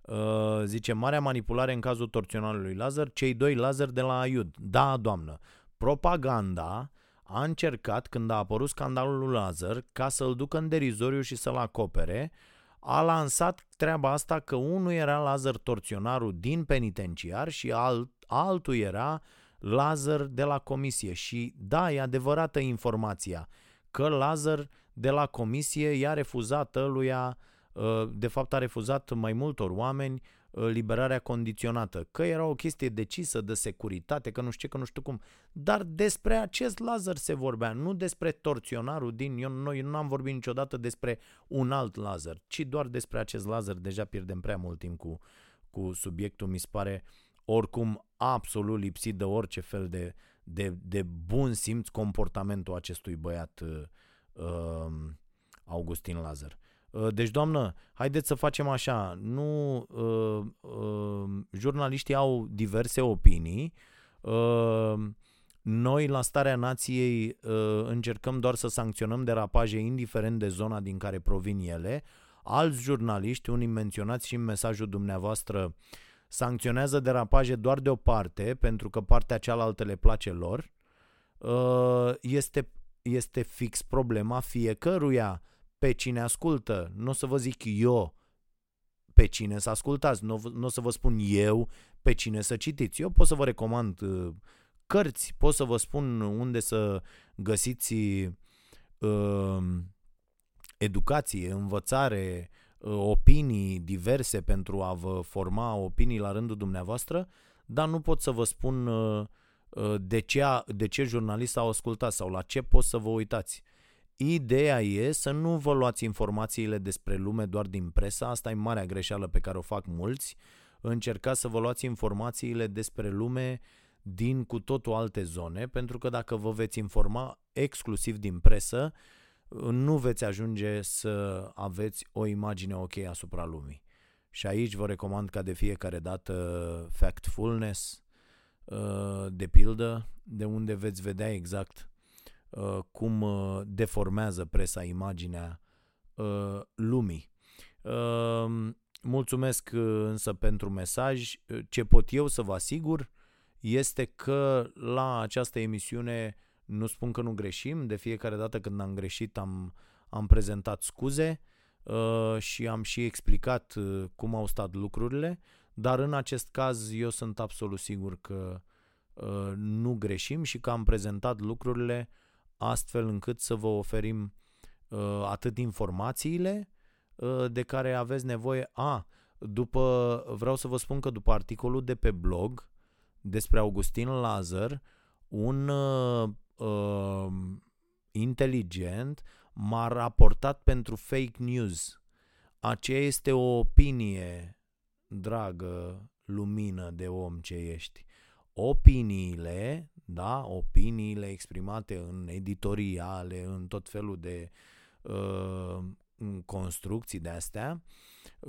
Uh, zice, marea manipulare în cazul torționalului Lazar, cei doi Lazar de la Aiud. Da, doamnă, propaganda a încercat, când a apărut scandalul lui Lazar, ca să-l ducă în derizoriu și să-l acopere, a lansat treaba asta că unul era Lazar torționarul din penitenciar și alt, altul era Lazar de la comisie. Și da, e adevărată informația că Lazar de la comisie i-a refuzat ăluia Uh, de fapt a refuzat mai multor oameni uh, liberarea condiționată, că era o chestie decisă de securitate, că nu știu ce, că nu știu cum. Dar despre acest Lazar se vorbea, nu despre torționarul din... Eu, noi nu am vorbit niciodată despre un alt Lazar, ci doar despre acest Lazar. Deja pierdem prea mult timp cu, cu subiectul, mi se pare oricum absolut lipsit de orice fel de, de, de bun simț comportamentul acestui băiat uh, uh Augustin Lazar. Uh, deci, doamnă, haideți să facem așa. Nu, uh, uh, jurnaliștii au diverse opinii. Uh, noi, la starea nației, uh, încercăm doar să sancționăm derapaje indiferent de zona din care provin ele. Alți jurnaliști, unii menționați și în mesajul dumneavoastră, sancționează derapaje doar de o parte, pentru că partea cealaltă le place lor. Uh, este, este fix problema fiecăruia pe cine ascultă. Nu o să vă zic eu pe cine să ascultați, nu, nu o să vă spun eu pe cine să citiți. Eu pot să vă recomand uh, cărți, pot să vă spun unde să găsiți uh, educație, învățare, uh, opinii diverse pentru a vă forma opinii la rândul dumneavoastră, dar nu pot să vă spun uh, uh de, ce, de ce jurnalist au ascultat sau la ce pot să vă uitați. Ideea e să nu vă luați informațiile despre lume doar din presa, asta e marea greșeală pe care o fac mulți. Încercați să vă luați informațiile despre lume din cu totul alte zone, pentru că dacă vă veți informa exclusiv din presă, nu veți ajunge să aveți o imagine ok asupra lumii. Și aici vă recomand ca de fiecare dată Factfulness, uh, de pildă, de unde veți vedea exact uh, cum uh, deformează presa imaginea lumii. Mulțumesc însă pentru mesaj. Ce pot eu să vă asigur este că la această emisiune nu spun că nu greșim, de fiecare dată când am greșit am, am prezentat scuze uh, și am și explicat uh, cum au stat lucrurile, dar în acest caz eu sunt absolut sigur că uh, nu greșim și că am prezentat lucrurile astfel încât să vă oferim uh, atât informațiile uh, de care aveți nevoie. A, după, vreau să vă spun că după articolul de pe blog despre Augustin Lazar, un uh, uh, inteligent m-a raportat pentru fake news. Aceea este o opinie, dragă lumină de om ce ești. Opiniile, da, opiniile exprimate în editoriale, în tot felul de uh, construcții de astea,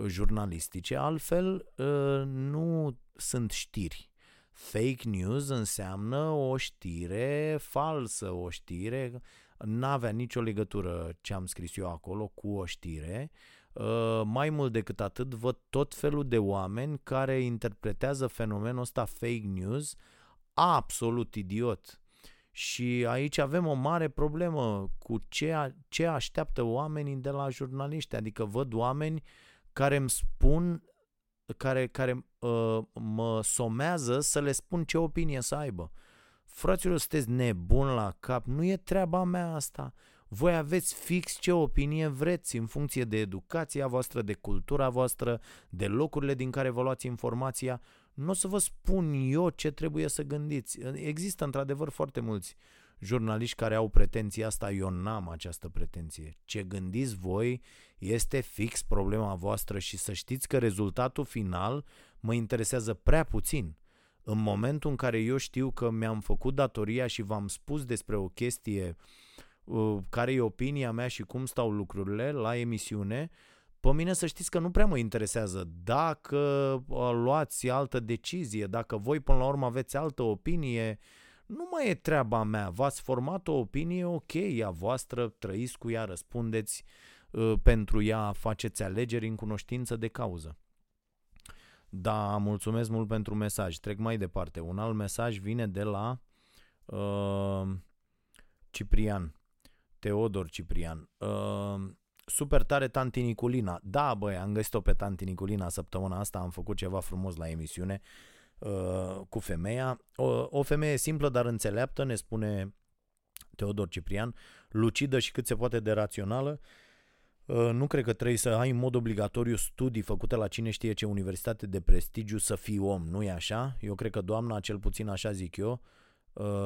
jurnalistice, altfel uh, nu sunt știri Fake news înseamnă o știre falsă, o știre, n-avea nicio legătură ce am scris eu acolo cu o știre. Uh, mai mult decât atât, văd tot felul de oameni care interpretează fenomenul ăsta fake news absolut idiot. Și aici avem o mare problemă cu ce, ce așteaptă oamenii de la jurnaliști. Adică văd oameni care îmi spun care, care uh, mă somează să le spun ce opinie să aibă. Fraților, sunteți nebun la cap, nu e treaba mea asta. Voi aveți fix ce opinie vreți în funcție de educația voastră, de cultura voastră, de locurile din care vă luați informația. Nu o să vă spun eu ce trebuie să gândiți. Există într-adevăr foarte mulți jurnaliști care au pretenția asta, eu n-am această pretenție. Ce gândiți voi este fix problema voastră și să știți că rezultatul final mă interesează prea puțin. În momentul în care eu știu că mi-am făcut datoria și v-am spus despre o chestie uh, care e opinia mea și cum stau lucrurile la emisiune, pe mine să știți că nu prea mă interesează dacă uh, luați altă decizie, dacă voi până la urmă aveți altă opinie, nu mai e treaba mea. V-ați format o opinie, ok, a voastră, trăiți cu ea, răspundeți uh, pentru ea, faceți alegeri în cunoștință de cauză. Da, mulțumesc mult pentru mesaj. Trec mai departe. Un alt mesaj vine de la uh, Ciprian. Teodor Ciprian. Uh, super tare Tanti Niculina. Da, băi, am găsit-o pe Tanti Niculina săptămâna asta, am făcut ceva frumos la emisiune. Uh, Uh, cu femeia. O, o femeie simplă, dar înțeleaptă, ne spune Teodor Ciprian, lucidă și cât se poate de rațională. Uh, nu cred că trebuie să ai în mod obligatoriu studii făcute la cine știe ce universitate de prestigiu să fii om, nu e așa? Eu cred că doamna, cel puțin așa zic eu, Uh,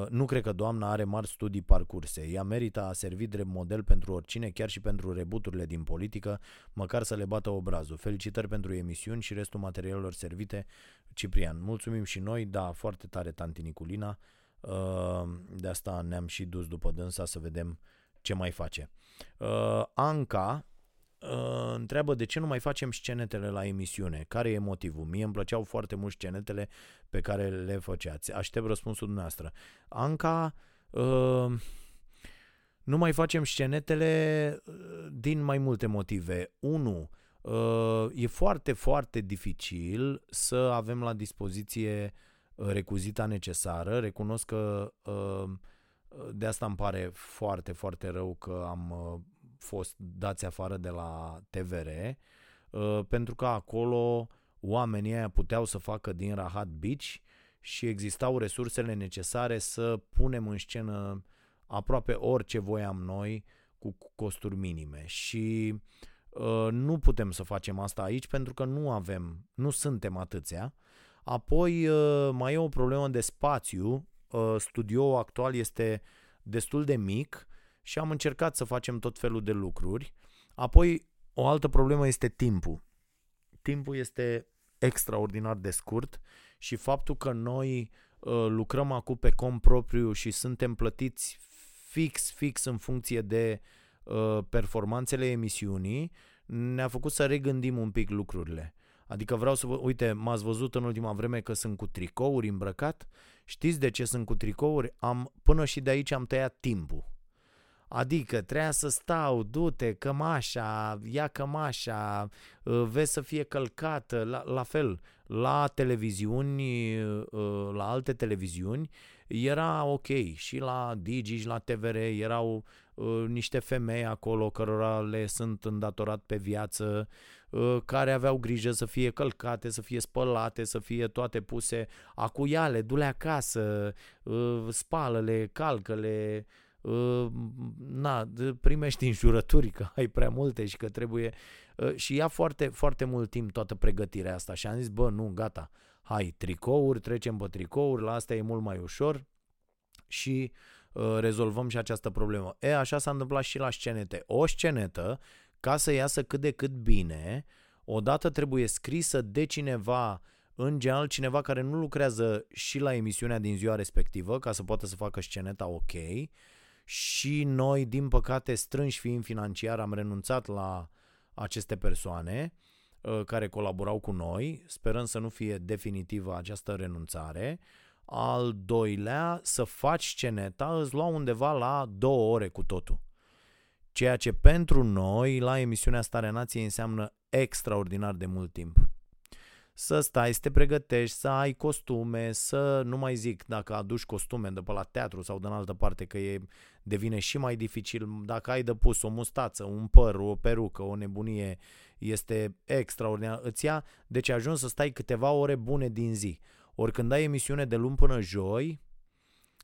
nu cred că doamna are mari studii parcurse. Ea merită a servi drept model pentru oricine, chiar și pentru rebuturile din politică, măcar să le bată obrazul. Felicitări pentru emisiuni și restul materialelor servite, Ciprian. Mulțumim și noi, da, foarte tare, tanti Niculina. Uh, de asta ne-am și dus după dânsa să vedem ce mai face. Uh, Anca uh, întreabă de ce nu mai facem scenetele la emisiune. Care e motivul? Mie îmi plăceau foarte mult scenetele pe care le făceați. Aștept răspunsul dumneavoastră. Anca, uh, nu mai facem scenetele uh, din mai multe motive. Unu, uh, e foarte, foarte dificil să avem la dispoziție uh, recuzita necesară. Recunosc că de asta îmi pare foarte, foarte rău că am fost dați afară de la TVR, pentru că acolo oamenii aia puteau să facă din Rahat Beach și existau resursele necesare să punem în scenă aproape orice voiam noi cu costuri minime și uh, nu putem să facem asta aici pentru că nu avem, nu suntem atâția. Apoi uh, mai e o problemă de spațiu, uh, studioul actual este destul de mic și am încercat să facem tot felul de lucruri. Apoi o altă problemă este timpul. Timpul este extraordinar de scurt și faptul că noi uh, lucrăm acum pe cont propriu și suntem plătiți fix, fix în funcție de uh, performanțele emisiunii, ne-a făcut să regândim un pic lucrurile. Adică vreau să vă... Uite, m-ați văzut în ultima vreme că sunt cu tricouri îmbrăcat. Știți de ce sunt cu tricouri? Am, până și de aici am tăiat timpul. Adică trebuia să stau, du-te, cămașa, ia cămașa, uh, vezi să fie călcată, la, la fel, la televiziuni, uh, la alte televiziuni, era ok. Și la Digi și la TVR erau uh, niște femei acolo cărora le sunt îndatorat pe viață, uh, care aveau grijă să fie călcate, să fie spălate, să fie toate puse. Acuiale, du-le acasă, uh, spală-le, calcă-le, uh, na, primești înjurături că ai prea multe și că trebuie uh, și ia foarte, foarte mult timp toată pregătirea asta și am zis, bă, nu, gata, hai, tricouri, trecem pe tricouri, la asta e mult mai ușor și uh, rezolvăm și această problemă. E, așa s-a întâmplat și la scenete. O scenetă, ca să iasă cât de cât bine, odată trebuie scrisă de cineva, în general cineva care nu lucrează și la emisiunea din ziua respectivă, ca să poată să facă sceneta ok, și noi, din păcate, strânși fiind financiar, am renunțat la aceste persoane uh, care colaborau cu noi, sperăm să nu fie definitivă această renunțare. Al doilea, să faci sceneta îți lua undeva la două ore cu totul. Ceea ce pentru noi, la emisiunea Starea Nației, înseamnă extraordinar de mult timp să stai, să te pregătești, să ai costume, să nu mai zic dacă aduci costume de pe la teatru sau din altă parte că e, devine și mai dificil, dacă ai de pus o mustață, un păr, o perucă, o nebunie, este extraordinar. Îți ia, deci ajungi să stai câteva ore bune din zi. Ori când ai emisiune de luni până joi,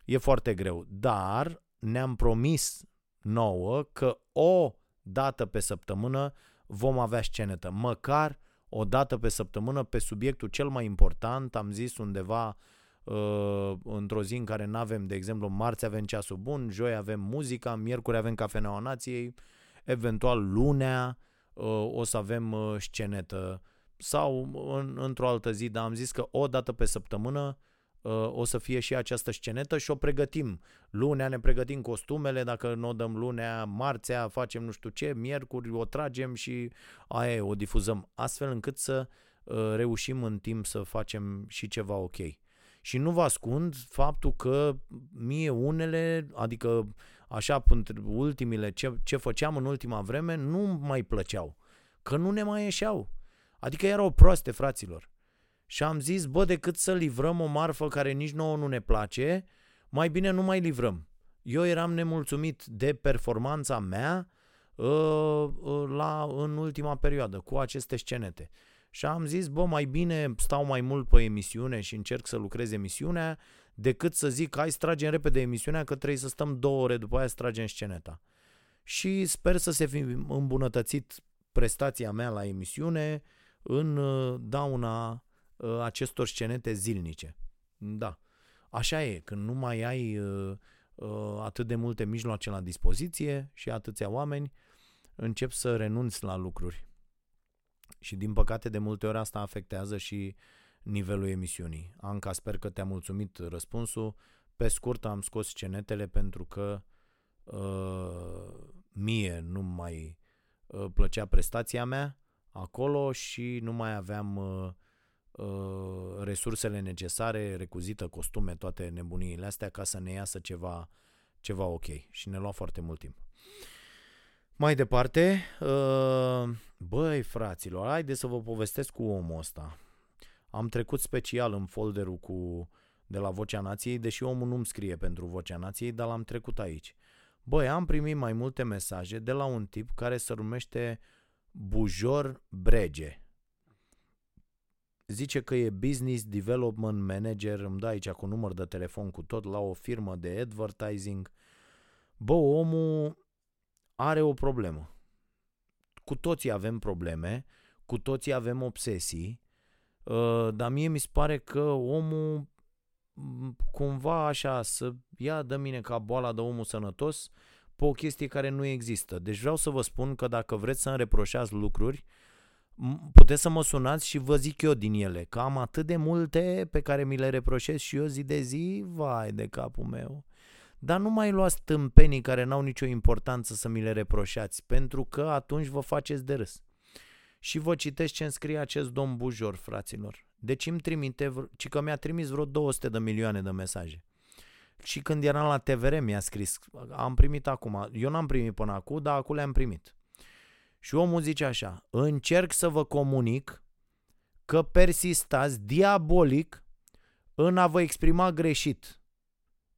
e foarte greu. Dar ne-am promis nouă că o dată pe săptămână vom avea scenetă, măcar o dată pe săptămână pe subiectul cel mai important, am zis undeva uh, într-o zi în care nu avem, de exemplu, marți avem ceasul bun, joi avem muzica, miercuri avem cafeneaua nației, eventual lunea uh, o să avem uh, scenetă. Sau în, într-o altă zi, dar am zis că o dată pe săptămână Uh, o să fie și această scenetă și o pregătim. Lunea ne pregătim costumele, dacă nu o dăm lunea, marțea facem nu știu ce, miercuri o tragem și aia e, o difuzăm, astfel încât să uh, reușim în timp să facem și ceva ok. Și nu vă ascund faptul că mie unele, adică așa între ultimile, ce, ce făceam în ultima vreme, nu mai plăceau. Că nu ne mai ieșeau. Adică erau proaste, fraților. Și am zis, bă, decât să livrăm o marfă care nici nouă nu ne place, mai bine nu mai livrăm. Eu eram nemulțumit de performanța mea uh, uh, la, în ultima perioadă cu aceste scenete. Și am zis, bă, mai bine stau mai mult pe emisiune și încerc să lucrez emisiunea decât să zic, hai, tragem repede emisiunea că trebuie să stăm două ore după aia să tragem sceneta. Și sper să se fi îmbunătățit prestația mea la emisiune în uh, dauna uh, acestor scenete zilnice. Da. Așa e, când nu mai ai uh, uh, atât de multe mijloace la dispoziție și atâția oameni, încep să renunți la lucruri. Și din păcate de multe ori asta afectează și nivelul emisiunii. Anca, sper că te-a mulțumit răspunsul. Pe scurt am scos scenetele pentru că uh, mie nu mai uh, plăcea prestația mea acolo și nu mai aveam uh, uh, resursele necesare, recuzită, costume, toate nebuniile astea ca să ne iasă ceva, ceva ok și ne lua foarte mult timp. Mai departe, uh, băi fraților, haideți să vă povestesc cu omul ăsta. Am trecut special în folderul cu de la Vocea Nației, deși omul nu-mi scrie pentru Vocea Nației, dar l-am trecut aici. Băi, am primit mai multe mesaje de la un tip care se numește Bujor Brege. Zice că e Business Development Manager, îmi dă aici cu număr de telefon cu tot la o firmă de advertising. Bă, omul are o problemă. Cu toții avem probleme, cu toții avem obsesii, uh, dar mie mi se pare că omul cumva așa să ia de mine ca boala de omul sănătos pe o chestie care nu există. Deci vreau să vă spun că dacă vreți să-mi reproșați lucruri, puteți să mă sunați și vă zic eu din ele, că am atât de multe pe care mi le reproșez și eu zi de zi, vai de capul meu. Dar nu mai luați tâmpenii care n-au nicio importanță să mi le reproșați, pentru că atunci vă faceți de râs. Și vă citesc ce îmi scrie acest domn Bujor, fraților. Deci îmi trimite, ci că mi-a trimis vreo 200 de milioane de mesaje. Și când eram la TVR mi-a scris, am primit acum, eu n-am primit până acum, dar acum le-am primit. Și omul zice așa, încerc să vă comunic că persistați diabolic în a vă exprima greșit.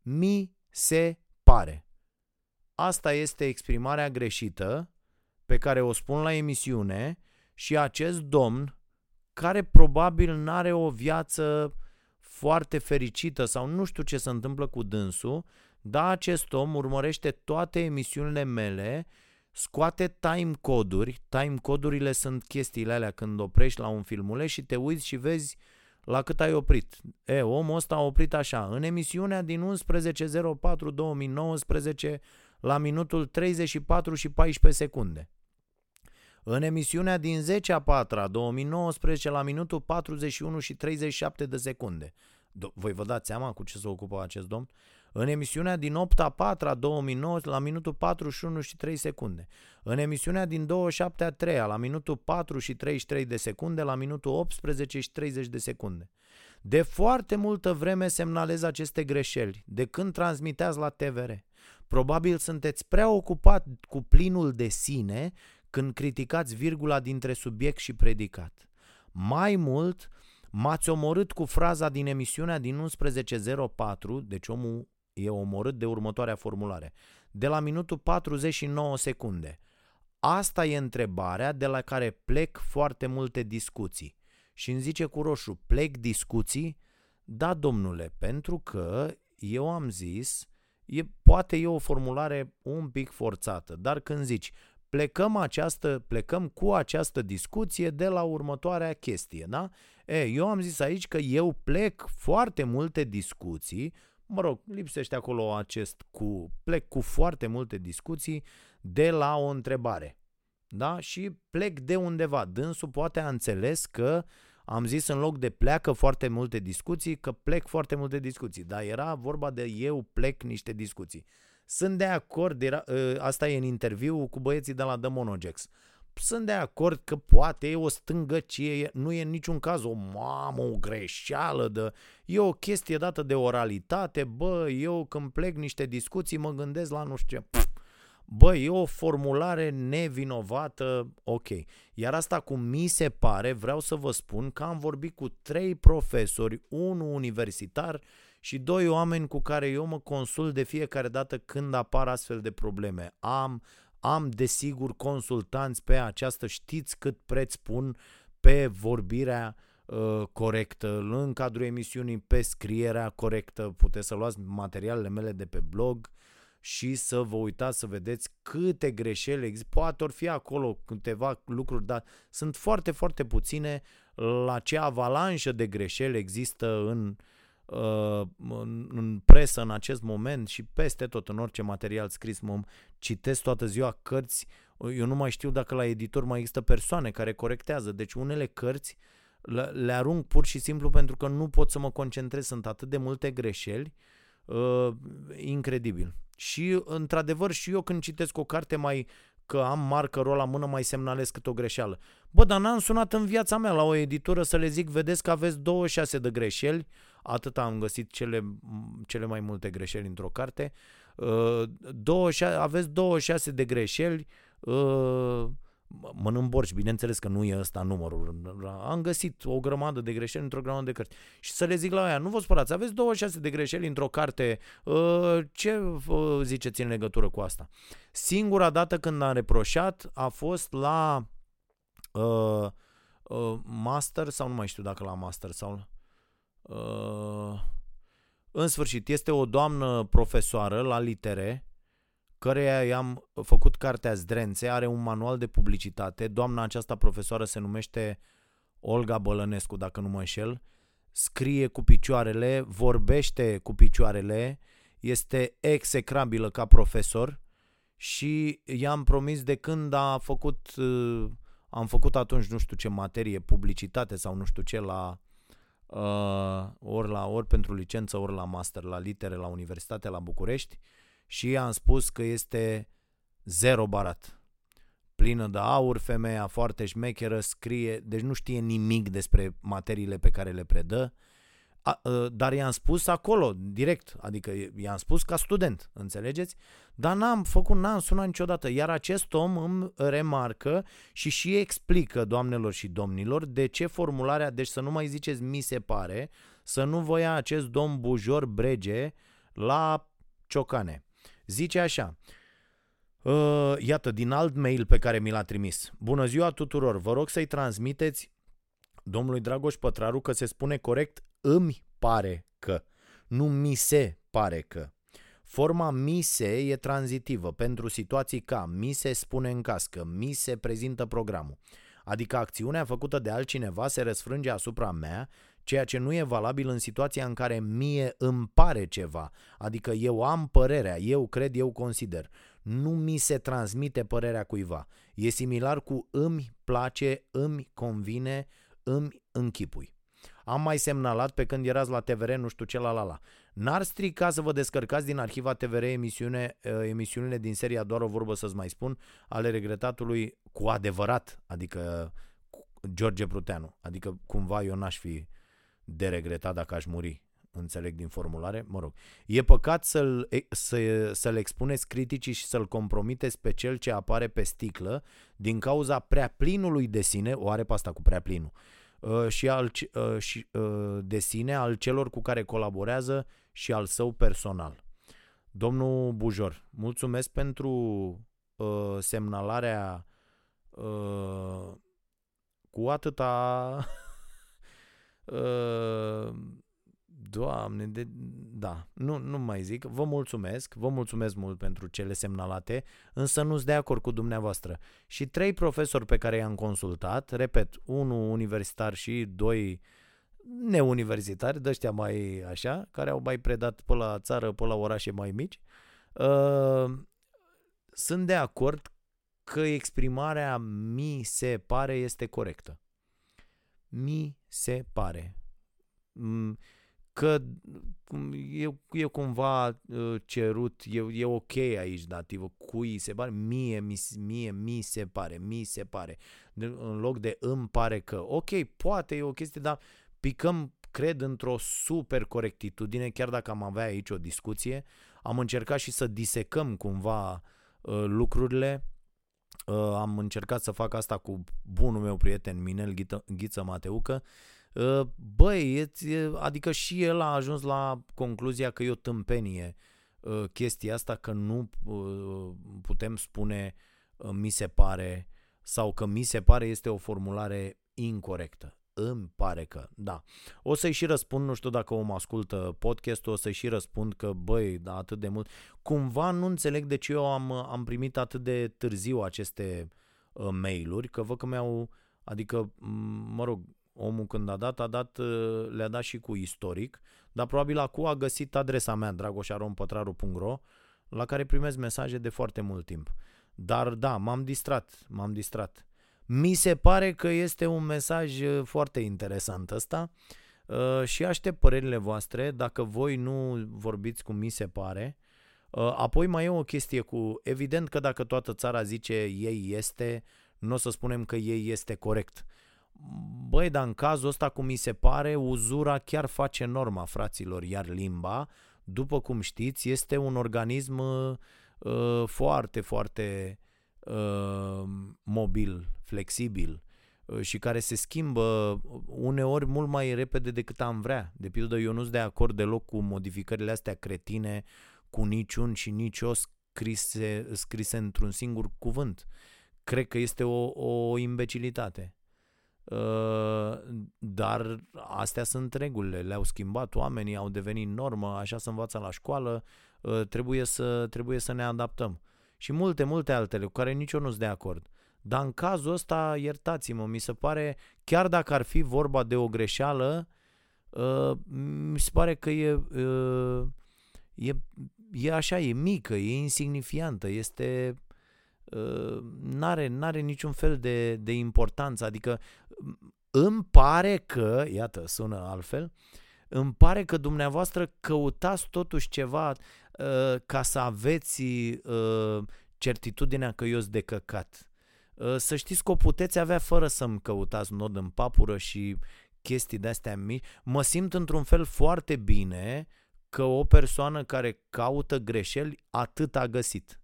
Mi se pare. Asta este exprimarea greșită pe care o spun la emisiune și acest domn, care probabil nu are o viață foarte fericită sau nu știu ce se întâmplă cu dânsul, dar acest om urmărește toate emisiunile mele, scoate time coduri, time codurile sunt chestiile alea când oprești la un filmuleș și te uiți și vezi la cât ai oprit. E, omul ăsta a oprit așa, în emisiunea din 11.04.2019 la minutul 34 și 14 secunde. În emisiunea din 10 a 4 2019 la minutul 41 și 37 de secunde. Do- voi vă dați seama cu ce se ocupă acest domn? În emisiunea din 8 a 4 2009 la minutul 41 și 3 secunde. În emisiunea din 27 a 3 la minutul 4 și 33 de secunde la minutul 18 și 30 de secunde. De foarte multă vreme semnalez aceste greșeli, de când transmiteați la TVR. Probabil sunteți prea ocupat cu plinul de sine când criticați virgula dintre subiect și predicat. Mai mult, m-ați omorât cu fraza din emisiunea din 1104, deci omul e omorât de următoarea formulare, de la minutul 49 secunde. Asta e întrebarea de la care plec foarte multe discuții. Și îmi zice cu roșu, plec discuții? Da, domnule, pentru că eu am zis, e, poate e o formulare un pic forțată, dar când zici plecăm, această, plecăm cu această discuție de la următoarea chestie, da? E, eu am zis aici că eu plec foarte multe discuții, mă rog, lipsește acolo acest cu, plec cu foarte multe discuții de la o întrebare, da? Și plec de undeva. Dânsul poate a înțeles că am zis în loc de pleacă foarte multe discuții, că plec foarte multe discuții, dar era vorba de eu plec niște discuții. Sunt de acord, era, ă, asta e în interviu cu băieții de la The Monogex. Sunt de acord că poate e o stângăcie, nu e în niciun caz o mamă, o greșeală, de, e o chestie dată de oralitate, bă, eu când plec niște discuții mă gândesc la nu știu ce. Pff, bă, e o formulare nevinovată, ok. Iar asta cum mi se pare, vreau să vă spun că am vorbit cu trei profesori, unul universitar și doi oameni cu care eu mă consult de fiecare dată când apar astfel de probleme. Am, am desigur consultanți pe această, știți cât preț pun pe vorbirea uh, corectă, în cadrul emisiunii pe scrierea corectă, puteți să luați materialele mele de pe blog și să vă uitați să vedeți câte greșeli există. Poate ori fi acolo câteva lucruri, dar sunt foarte, foarte puține la ce avalanșă de greșeli există în uh, Uh, în, în presă în acest moment și peste tot în orice material scris mă citesc toată ziua cărți eu nu mai știu dacă la editor mai există persoane care corectează deci unele cărți le, le arunc pur și simplu pentru că nu pot să mă concentrez sunt atât de multe greșeli Uh, incredibil. Și, într-adevăr, și eu când citesc o carte mai că am markerul la mână, mai semnalez cât o greșeală. Bă, dar n-am sunat în viața mea la o editură să le zic, vedeți că aveți 26 de greșeli, atât am găsit cele, cele mai multe greșeli într-o carte, uh, 26, aveți 26 de greșeli, uh, mănânc borș, bineînțeles că nu e ăsta numărul. Am găsit o grămadă de greșeli într-o grămadă de cărți. Și să le zic la aia, nu vă spărați, aveți 26 de greșeli într-o carte, ă, ce ziceți în legătură cu asta? Singura dată când am reproșat a fost la uh, uh, master, sau nu mai știu dacă la master sau... Uh, în sfârșit, este o doamnă profesoară la litere, căreia i-am făcut cartea Zdrențe, are un manual de publicitate. Doamna aceasta profesoară se numește Olga Bălănescu, dacă nu mă înșel. Scrie cu picioarele, vorbește cu picioarele, este execrabilă ca profesor și i-am promis de când a făcut, uh, am făcut atunci nu știu ce materie, publicitate sau nu știu ce la uh, ori la ori pentru licență, ori la master, la litere la Universitatea la București și am spus că este zero barat. Plină de aur, femeia foarte șmecheră, scrie, deci nu știe nimic despre materiile pe care le predă, a, a, ă, dar i-am spus acolo, direct, adică i-am spus ca student, înțelegeți? Dar n-am făcut, n-am sunat niciodată, iar acest om îmi remarcă și și explică, doamnelor și domnilor, de ce formularea, deci să nu mai ziceți mi se pare, să nu voia acest domn Bujor Brege la ciocane. Zice așa, uh, iată, din alt mail pe care mi l-a trimis. Bună ziua tuturor, vă rog să-i transmiteți domnului Dragoș Pătraru că se spune corect îmi pare că, nu mi se pare că. Forma mi se e tranzitivă pentru situații ca mi se spune în cască, mi se prezintă programul. Adică acțiunea făcută de altcineva se răsfrânge asupra mea ceea ce nu e valabil în situația în care mie îmi pare ceva, adică eu am părerea, eu cred, eu consider. Nu mi se transmite părerea cuiva. E similar cu îmi place, îmi convine, îmi închipui. Am mai semnalat pe când erați la TVR, nu știu ce la la la. N-ar strica să vă descărcați din arhiva TVR emisiune, uh, emisiunile din seria Doar o vorbă să-ți mai spun, ale regretatului cu adevărat, adică George Pruteanu. Adică cumva eu n-aș fi de regretat dacă aș muri, înțeleg din formulare, mă rog. E păcat să-l, să, să-l expuneți criticii și să-l compromiteți pe cel ce apare pe sticlă din cauza prea plinului de sine, o are pe asta cu prea plinul, uh, și, al, uh, și uh, de sine al celor cu care colaborează și al său personal. Domnul Bujor, mulțumesc pentru uh, semnalarea uh, cu atâta Uh, Doamne, de, da, nu, nu mai zic, vă mulțumesc, vă mulțumesc mult pentru cele semnalate, însă nu-s de acord cu dumneavoastră. Și trei profesori pe care i-am consultat, repet, unul universitar și doi neuniversitari, de ăștia mai așa, care au mai predat pe la țară, pe la orașe mai mici, uh, sunt de acord că exprimarea mi se pare este corectă. Mi se pare. Mm, că e, e cumva uh, cerut, e, e ok aici dativă, cui se pare, mie, mi, mie, mi se pare, mi se pare, în loc de îmi pare că, ok, poate e o chestie, dar picăm, cred, într-o super corectitudine, chiar dacă am avea aici o discuție, am încercat și să disecăm cumva uh, lucrurile Uh, am încercat să fac asta cu bunul meu prieten Minel Ghiță, Ghiță Mateucă. Uh, băi, e, adică și el a ajuns la concluzia că e o tâmpenie uh, chestia asta, că nu uh, putem spune uh, mi se pare sau că mi se pare este o formulare incorrectă îmi pare că, da. O să-i și răspund, nu știu dacă om ascultă podcastul, o să-i și răspund că, băi, da, atât de mult. Cumva nu înțeleg de ce eu am, am primit atât de târziu aceste uh, mail-uri, că văd că mi-au, adică, mă rog, omul când a dat, a dat, uh, le-a dat și cu istoric, dar probabil acum a găsit adresa mea, dragoșarompătraru.ro, la care primesc mesaje de foarte mult timp. Dar da, m-am distrat, m-am distrat. Mi se pare că este un mesaj uh, foarte interesant ăsta. uh, și aștept părerile voastre. Dacă voi nu vorbiți cum mi se pare, uh, apoi mai e o chestie cu, evident că dacă toată țara zice ei este, nu o să spunem că ei este corect. Băi, dar în cazul ăsta, cum mi se pare, uzura chiar face norma, fraților, iar limba, după cum știți, este un organism uh, foarte, foarte uh, mobil, flexibil uh, și care se schimbă uneori mult mai repede decât am vrea. De pildă, eu nu sunt de acord deloc cu modificările astea cretine, cu niciun și nici o scrise, scrise într-un singur cuvânt. Cred că este o, o imbecilitate. Uh, dar astea sunt regulile, le-au schimbat oamenii, au devenit normă, așa se învață la școală, uh, trebuie să, trebuie să ne adaptăm. Și multe, multe altele cu care nici eu nu sunt de acord. Dar în cazul ăsta, iertați-mă, mi se pare, chiar dacă ar fi vorba de o greșeală, uh, mi se pare că e, e, e așa, e mică, e insignifiantă, este n-are, n-are niciun fel de, de importanță, adică îmi pare că, iată, sună altfel, îmi pare că dumneavoastră căutați totuși ceva uh, ca să aveți uh, certitudinea că eu sunt de căcat. Uh, să știți că o puteți avea fără să-mi căutați nod în papură și chestii de-astea mici. Mă simt într-un fel foarte bine că o persoană care caută greșeli atât a găsit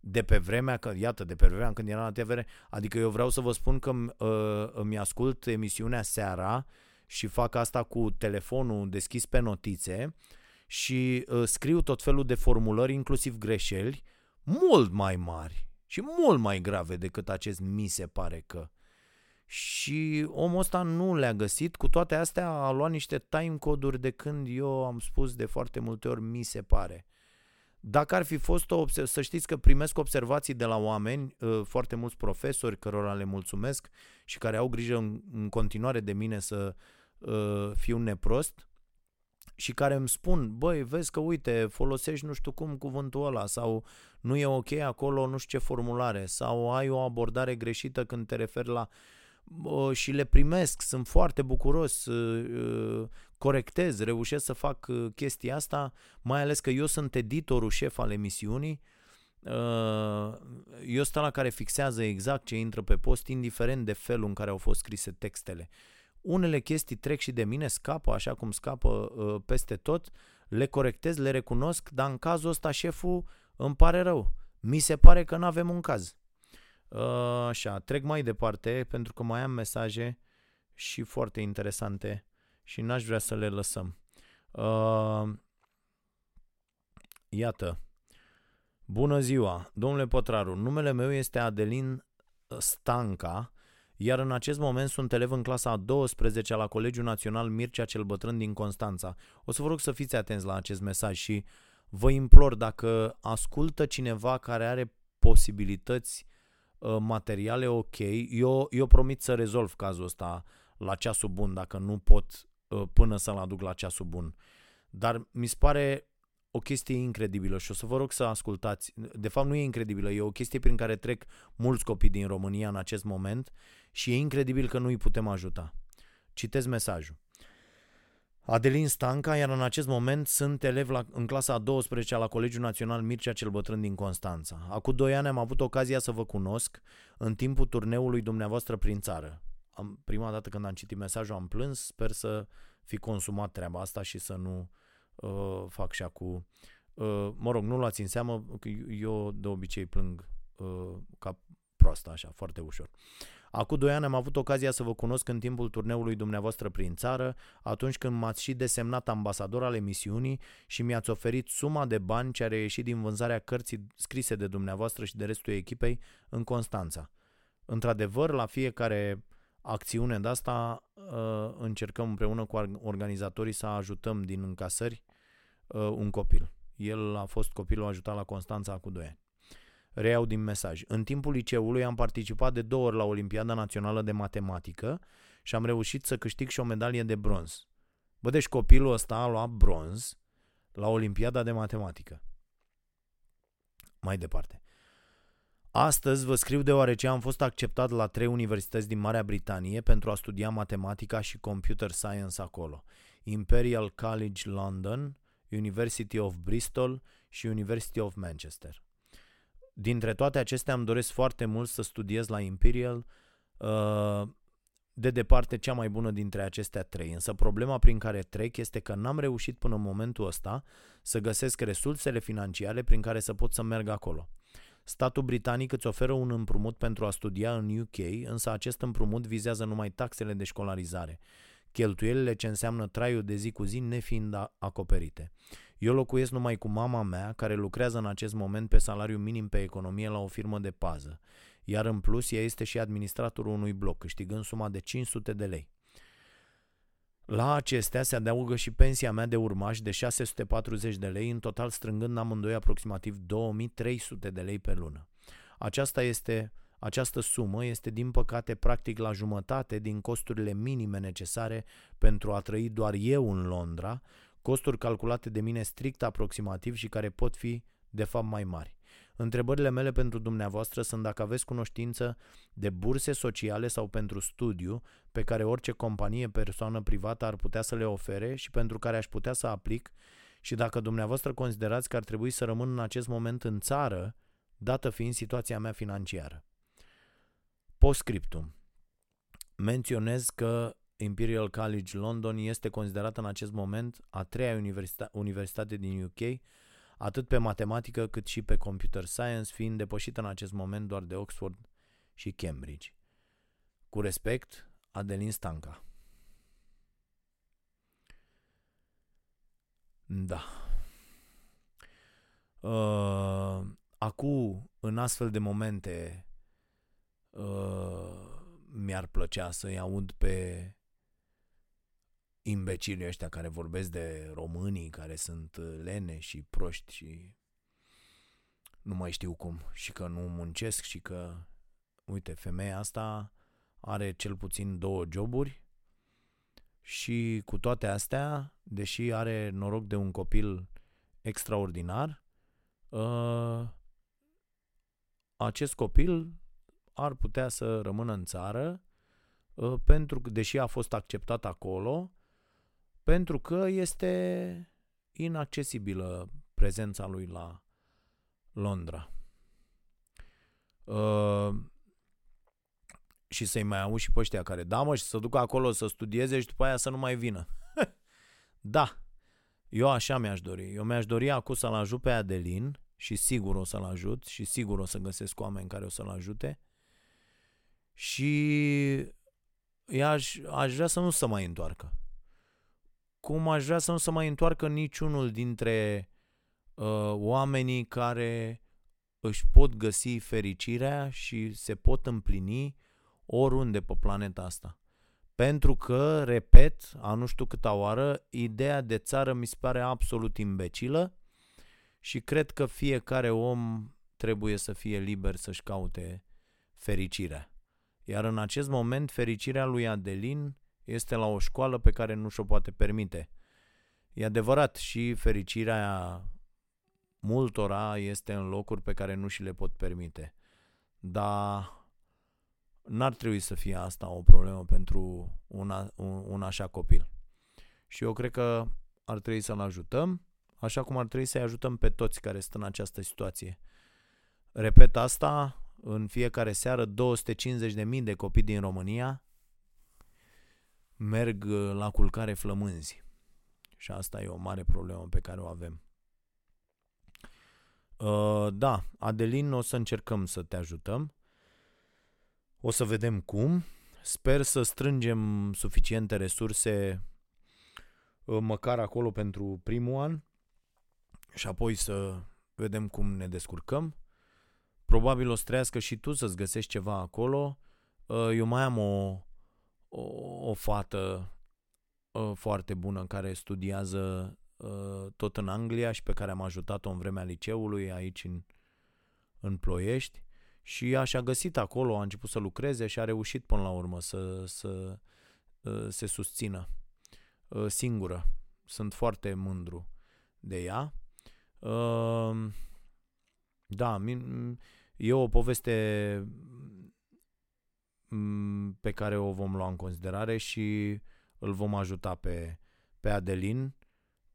de pe vremea, că, iată, de pe vremea când era la TVR, adică eu vreau să vă spun că uh, îmi ascult emisiunea seara și fac asta cu telefonul deschis pe notițe și uh, scriu tot felul de formulări, inclusiv greșeli, mult mai mari și mult mai grave decât acest mi se pare că. Și omul ăsta nu le-a găsit, cu toate astea a luat niște timecode-uri de când eu am spus de foarte multe ori mi se pare. Dacă ar fi fost o să știți că primesc observații de la oameni, uh, foarte mulți profesori cărora le mulțumesc și care au grijă în, în continuare de mine să uh, fiu neprost și care îmi spun, băi, vezi că uite, folosești nu știu cum cuvântul ăla sau nu e ok acolo nu știu ce formulare sau ai o abordare greșită când te referi la și le primesc, sunt foarte bucuros, uh, corectez, reușesc să fac uh, chestia asta, mai ales că eu sunt editorul șef al emisiunii, uh, eu sunt la care fixează exact ce intră pe post, indiferent de felul în care au fost scrise textele. Unele chestii trec și de mine, scapă așa cum scapă peste tot, le corectez, le recunosc, dar în cazul ăsta șeful îmi pare rău. Mi se pare că nu avem un caz. Așa, trec mai departe pentru că mai am mesaje și foarte interesante și n-aș vrea să le lăsăm. Uh, iată. Bună ziua, domnule Pătraru. Numele meu este Adelin Stanca, iar în acest moment sunt elev în clasa a 12 la Colegiul Național Mircea cel Bătrân din Constanța. O să vă rog să fiți atenți la acest mesaj și vă implor dacă ascultă cineva care are posibilități Uh, materiale ok. Eu, eu promit să rezolv cazul ăsta la ceasul bun, dacă nu pot uh, până să-l aduc la ceasul bun. Dar mi se pare o chestie incredibilă și o să vă rog să ascultați. De fapt nu e incredibilă, e o chestie prin care trec mulți copii din România în acest moment și e incredibil că nu îi putem ajuta. Citez mesajul. Adelin Stanca, iar în acest moment sunt elev la, în clasa a 12 la Colegiul Național Mircea cel Bătrân din Constanța. Acum doi ani am avut ocazia să vă cunosc în timpul turneului dumneavoastră prin țară. Am, prima dată când am citit mesajul am plâns, sper să fi consumat treaba asta și să nu uh, fac și cu... Uh, mă rog, nu luați în seamă, că eu de obicei plâng uh, ca proastă, așa, foarte ușor. Uh, Acum doi ani am avut ocazia să vă cunosc în timpul turneului dumneavoastră prin țară, atunci când m-ați și desemnat ambasador al emisiunii și mi-ați oferit suma de bani ce a reieșit din vânzarea cărții scrise de dumneavoastră și de restul echipei în Constanța. Într-adevăr, la fiecare acțiune de asta uh, încercăm împreună cu organizatorii să ajutăm din încasări uh, un copil. El a fost copilul ajutat la Constanța cu 2 ani. Reiau din mesaj. În timpul liceului am participat de două ori la Olimpiada Națională de Matematică și am reușit să câștig și o medalie de bronz. Bă, deci copilul ăsta a luat bronz la Olimpiada de Matematică. Mai departe. Astăzi vă scriu deoarece am fost acceptat la trei universități din Marea Britanie pentru a studia matematica și computer science acolo. Imperial College London, University of Bristol și University of Manchester. Dintre toate acestea îmi doresc foarte mult să studiez la Imperial, uh, de departe cea mai bună dintre acestea trei, însă problema prin care trec este că n-am reușit până în momentul ăsta să găsesc resursele financiare prin care să pot să merg acolo. Statul britanic îți oferă un împrumut pentru a studia în UK, însă acest împrumut vizează numai taxele de școlarizare, cheltuielile ce înseamnă traiul de zi cu zi nefiind acoperite. Eu locuiesc numai cu mama mea, care lucrează în acest moment pe salariu minim pe economie la o firmă de pază, iar în plus ea este și administratorul unui bloc, câștigând suma de 500 de lei. La acestea se adaugă și pensia mea de urmaș de 640 de lei, în total strângând amândoi aproximativ 2300 de lei pe lună. Aceasta este, această sumă este din păcate practic la jumătate din costurile minime necesare pentru a trăi doar eu în Londra, costuri calculate de mine strict aproximativ și care pot fi de fapt mai mari. Întrebările mele pentru dumneavoastră sunt dacă aveți cunoștință de burse sociale sau pentru studiu pe care orice companie, persoană privată ar putea să le ofere și pentru care aș putea să aplic și dacă dumneavoastră considerați că ar trebui să rămân în acest moment în țară, dată fiind situația mea financiară. Postscriptum. Menționez că Imperial College London este considerată în acest moment a treia universitate, universitate din UK atât pe matematică cât și pe computer science, fiind depășită în acest moment doar de Oxford și Cambridge. Cu respect, Adelin Stanca. Da. Uh, acum, în astfel de momente, uh, mi-ar plăcea să-i aud pe imbecilii ăștia care vorbesc de românii care sunt uh, lene și proști și nu mai știu cum și că nu muncesc și că uite, femeia asta are cel puțin două joburi și cu toate astea, deși are noroc de un copil extraordinar, uh, acest copil ar putea să rămână în țară uh, pentru că, deși a fost acceptat acolo, pentru că este inaccesibilă prezența lui la Londra. Uh, și să-i mai auzi și pe ăștia care, da mă, și să ducă acolo să studieze și după aia să nu mai vină. da, eu așa mi-aș dori. Eu mi-aș dori acum să-l ajut pe Adelin și sigur o să-l ajut și sigur o să găsesc oameni care o să-l ajute și aș, aș vrea să nu se mai întoarcă cum aș vrea să nu se mai întoarcă niciunul dintre uh, oamenii care își pot găsi fericirea și se pot împlini oriunde pe planeta asta. Pentru că, repet, a nu știu câta oară, ideea de țară mi se pare absolut imbecilă și cred că fiecare om trebuie să fie liber să-și caute fericirea. Iar în acest moment, fericirea lui Adelin este la o școală pe care nu și-o poate permite. E adevărat și fericirea multora este în locuri pe care nu și le pot permite. Dar n-ar trebui să fie asta o problemă pentru una, un, un așa copil. Și eu cred că ar trebui să-l ajutăm, așa cum ar trebui să-i ajutăm pe toți care sunt în această situație. Repet asta, în fiecare seară 250.000 de copii din România merg uh, la culcare flămânzi. Și asta e o mare problemă pe care o avem. Uh, da, Adelin, o să încercăm să te ajutăm. O să vedem cum. Sper să strângem suficiente resurse uh, măcar acolo pentru primul an și apoi să vedem cum ne descurcăm. Probabil o să trăiască și tu să-ți găsești ceva acolo. Uh, eu mai am o, o, o fată uh, foarte bună care studiază uh, tot în Anglia și pe care am ajutat-o în vremea liceului aici în, în Ploiești și așa găsit acolo, a început să lucreze și a reușit până la urmă să, să uh, se susțină uh, singură. Sunt foarte mândru de ea. Uh, da, E o poveste mm, pe care o vom lua în considerare și îl vom ajuta pe, pe Adelin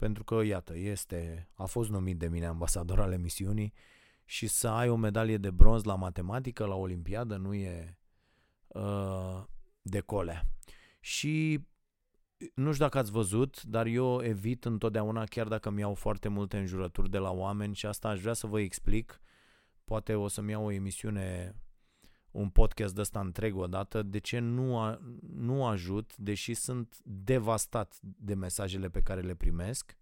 pentru că, iată, este, a fost numit de mine ambasador al emisiunii și să ai o medalie de bronz la matematică, la Olimpiadă, nu e uh, de colea. Și nu știu dacă ați văzut, dar eu evit întotdeauna, chiar dacă mi iau foarte multe înjurături de la oameni și asta aș vrea să vă explic. Poate o să-mi iau o emisiune, un podcast de ăsta întreg odată, de ce nu, a, nu ajut, deși sunt devastat de mesajele pe care le primesc,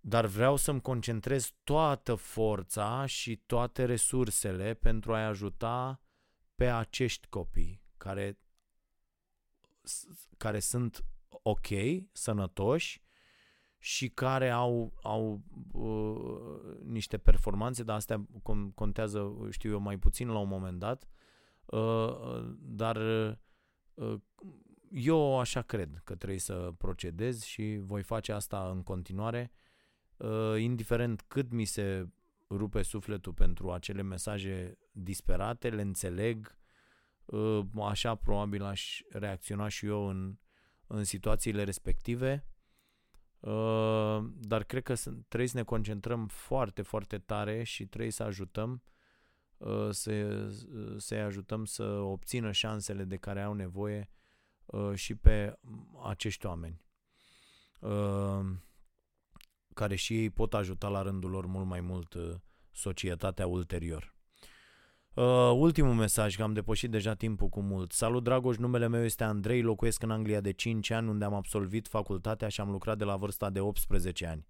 dar vreau să-mi concentrez toată forța și toate resursele pentru a-i ajuta pe acești copii care care sunt ok, sănătoși și care au, au uh, niște performanțe, dar astea contează, știu eu, mai puțin la un moment dat, uh, dar uh, eu așa cred că trebuie să procedez și voi face asta în continuare, uh, indiferent cât mi se rupe sufletul pentru acele mesaje disperate, le înțeleg, Ă, așa probabil aș reacționa și eu în, în situațiile respective. Ă, dar cred că trebuie să ne concentrăm foarte, foarte tare și trebuie să ajutăm ă, să, să-i ajutăm să obțină șansele de care au nevoie și pe acești oameni care și ei pot ajuta la rândul lor mult mai mult societatea ulterior. Uh, ultimul mesaj, că am depășit deja timpul cu mult. Salut Dragoș, numele meu este Andrei, locuiesc în Anglia de 5 ani, unde am absolvit facultatea și am lucrat de la vârsta de 18 ani.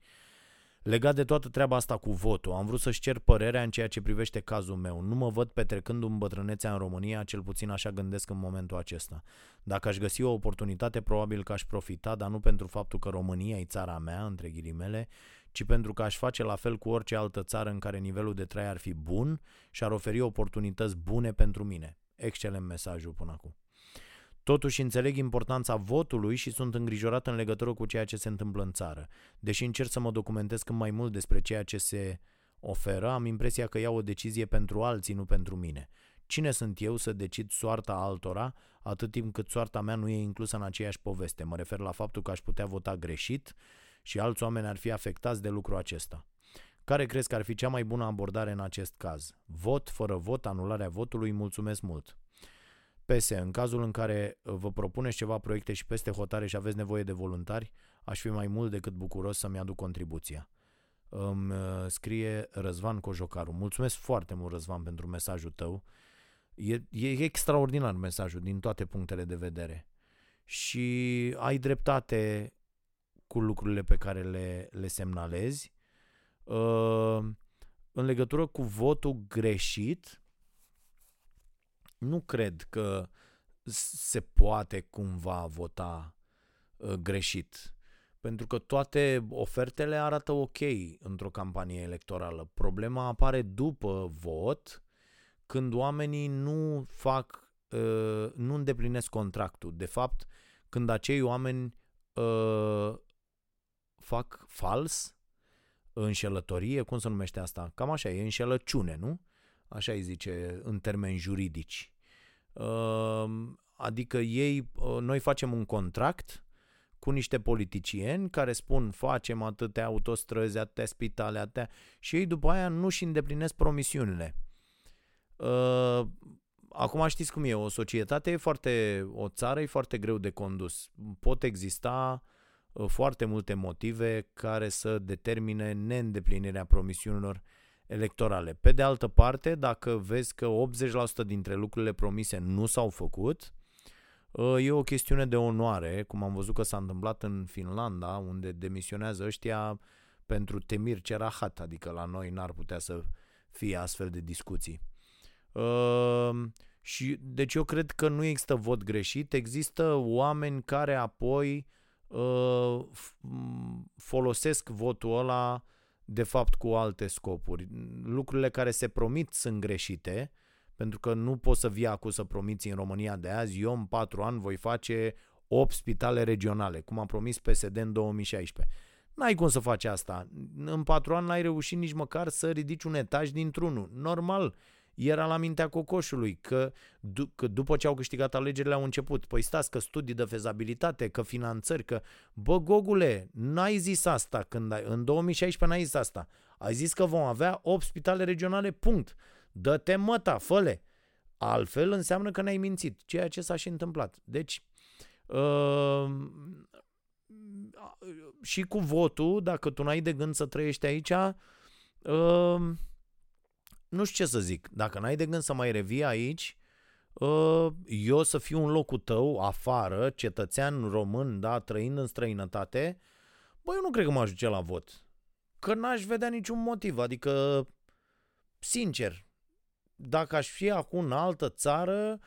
Legat de toată treaba asta cu votul, am vrut să-și cer părerea în ceea ce privește cazul meu. Nu mă văd petrecându-mi bătrânețea în România, cel puțin așa gândesc în momentul acesta. Dacă aș găsi o oportunitate, probabil că aș profita, dar nu pentru faptul că România e țara mea, între ghilimele, ci pentru că aș face la fel cu orice altă țară în care nivelul de trai ar fi bun și ar oferi oportunități bune pentru mine. Excelent mesajul până acum. Totuși înțeleg importanța votului și sunt îngrijorat în legătură cu ceea ce se întâmplă în țară. Deși încerc să mă documentez cât mai mult despre ceea ce se oferă, am impresia că iau o decizie pentru alții, nu pentru mine. Cine sunt eu să decid soarta altora, atât timp cât soarta mea nu e inclusă în aceeași poveste? Mă refer la faptul că aș putea vota greșit și alți oameni ar fi afectați de lucrul acesta. Care crezi că ar fi cea mai bună abordare în acest caz? Vot, fără vot, anularea votului, mulțumesc mult. PS, în cazul în care vă propuneți ceva proiecte și peste hotare și aveți nevoie de voluntari, aș fi mai mult decât bucuros să-mi aduc contribuția. Îmi uh, scrie Răzvan Cojocaru. Mulțumesc foarte mult, Răzvan, pentru mesajul tău. E, e extraordinar mesajul din toate punctele de vedere. Și ai dreptate cu lucrurile pe care le, le semnalezi. Uh, în legătură cu votul greșit, nu cred că se poate cumva vota uh, greșit. Pentru că toate ofertele arată ok într-o campanie electorală. Problema apare după vot, când oamenii nu fac, uh, nu îndeplinesc contractul. De fapt, când acei oameni uh, fac fals, înșelătorie, cum se numește asta? Cam așa, e înșelăciune, nu? Așa îi zice în termeni juridici. Ehm, adică ei, ă, noi facem un contract cu niște politicieni care spun facem atâtea autostrăzi, atâtea spitale, atâtea și ei după aia nu și îndeplinesc promisiunile. Ehm, acum știți cum e, o societate e foarte, o țară e foarte greu de condus. Pot exista uh, Uh, foarte multe motive care să determine neîndeplinirea promisiunilor electorale. Pe de altă parte, dacă vezi că 80% dintre lucrurile promise nu s-au făcut, uh, e o chestiune de onoare, cum am văzut că s-a întâmplat în Finlanda, unde demisionează ăștia pentru temir cerahat, adică la noi n-ar putea să fie astfel de discuții. Uh, și deci eu cred că nu există vot greșit, există oameni care apoi Uh, folosesc votul ăla de fapt cu alte scopuri. Lucrurile care se promit sunt greșite, pentru că nu poți să vii acum să promiți în România de azi, eu în patru ani voi face 8 spitale regionale, cum a promis PSD în 2016. N-ai cum să faci asta. În patru ani n-ai reușit nici măcar să ridici un etaj dintr-unul. Normal, era la mintea cocoșului că, d- că după ce au câștigat alegerile au început. Păi stați că studii de fezabilitate, că finanțări, că... Bă, Gogule, n-ai zis asta când ai... În 2016 n-ai zis asta. Ai zis că vom avea 8 spitale regionale, punct. Dă-te măta, fă Altfel înseamnă că ne-ai mințit, ceea ce s-a și întâmplat. Deci, uh, și cu votul, dacă tu n-ai de gând să trăiești aici, uh, nu știu ce să zic. Dacă n-ai de gând să mai revii aici, uh, eu să fiu în locul tău, afară, cetățean român, da, trăind în străinătate, bă, eu nu cred că mă ajunge la vot. Că n-aș vedea niciun motiv, adică, sincer, dacă aș fi acum în altă țară,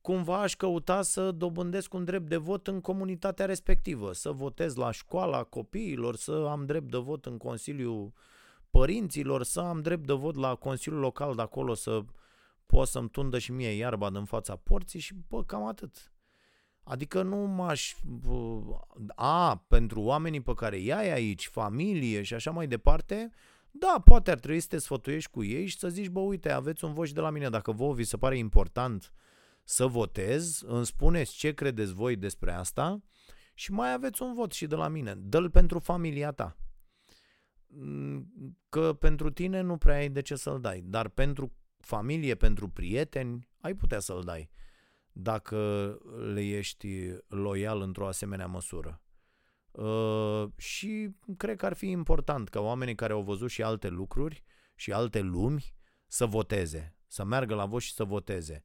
cumva aș căuta să dobândesc un drept de vot în comunitatea respectivă, să votez la școala copiilor, să am drept de vot în Consiliul Părinților, să am drept de vot la Consiliul Local de acolo, să pot să-mi tundă și mie iarba din fața porții și bă, cam atât. Adică nu m-aș... A, pentru oamenii pe care i ai aici, familie și așa mai departe, da, poate ar trebui să te sfătuiești cu ei și să zici, bă, uite, aveți un vot și de la mine, dacă vouă vi se pare important să votez, îmi spuneți ce credeți voi despre asta și mai aveți un vot și de la mine. Dă-l pentru familia ta. Că pentru tine nu prea ai de ce să-l dai, dar pentru familie, pentru prieteni, ai putea să-l dai dacă le ești loial într-o asemenea măsură. Uh, și cred că ar fi important ca oamenii care au văzut și alte lucruri și alte lumi să voteze, să meargă la vot și să voteze.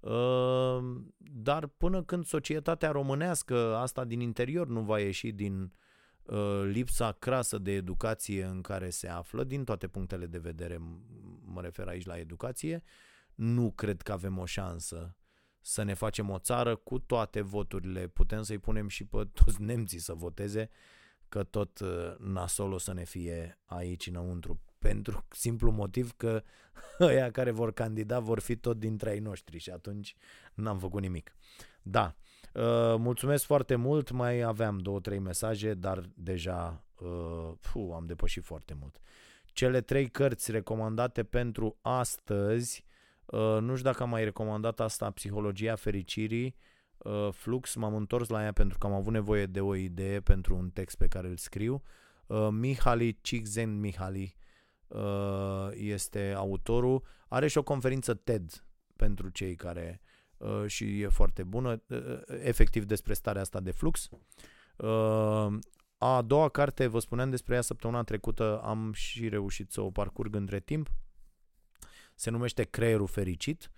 Uh, dar până când societatea românească, asta din interior, nu va ieși din uh, lipsa crasă de educație în care se află, din toate punctele de vedere, mă refer aici la educație, nu cred că avem o șansă să ne facem o țară cu toate voturile. Putem să-i punem și pe toți nemții să voteze, că tot uh, nasol o să ne fie aici înăuntru. Pentru simplu motiv că ăia care vor candida vor fi tot dintre ai noștri și atunci n-am făcut nimic. Da, uh, mulțumesc foarte mult, mai aveam două, trei mesaje, dar deja uh, puh, am depășit foarte mult. Cele trei cărți recomandate pentru astăzi Uh, nu știu dacă am mai recomandat asta, Psihologia Fericirii, uh, Flux, m-am întors la ea pentru că am avut nevoie de o idee pentru un text pe care îl scriu. Uh, Mihali Cixen Mihali uh, este autorul. Are și o conferință TED pentru cei care uh, și e foarte bună, uh, efectiv despre starea asta de flux. Uh, a doua carte, vă spuneam despre ea săptămâna trecută, am și reușit să o parcurg între timp. Se numește creierul fericit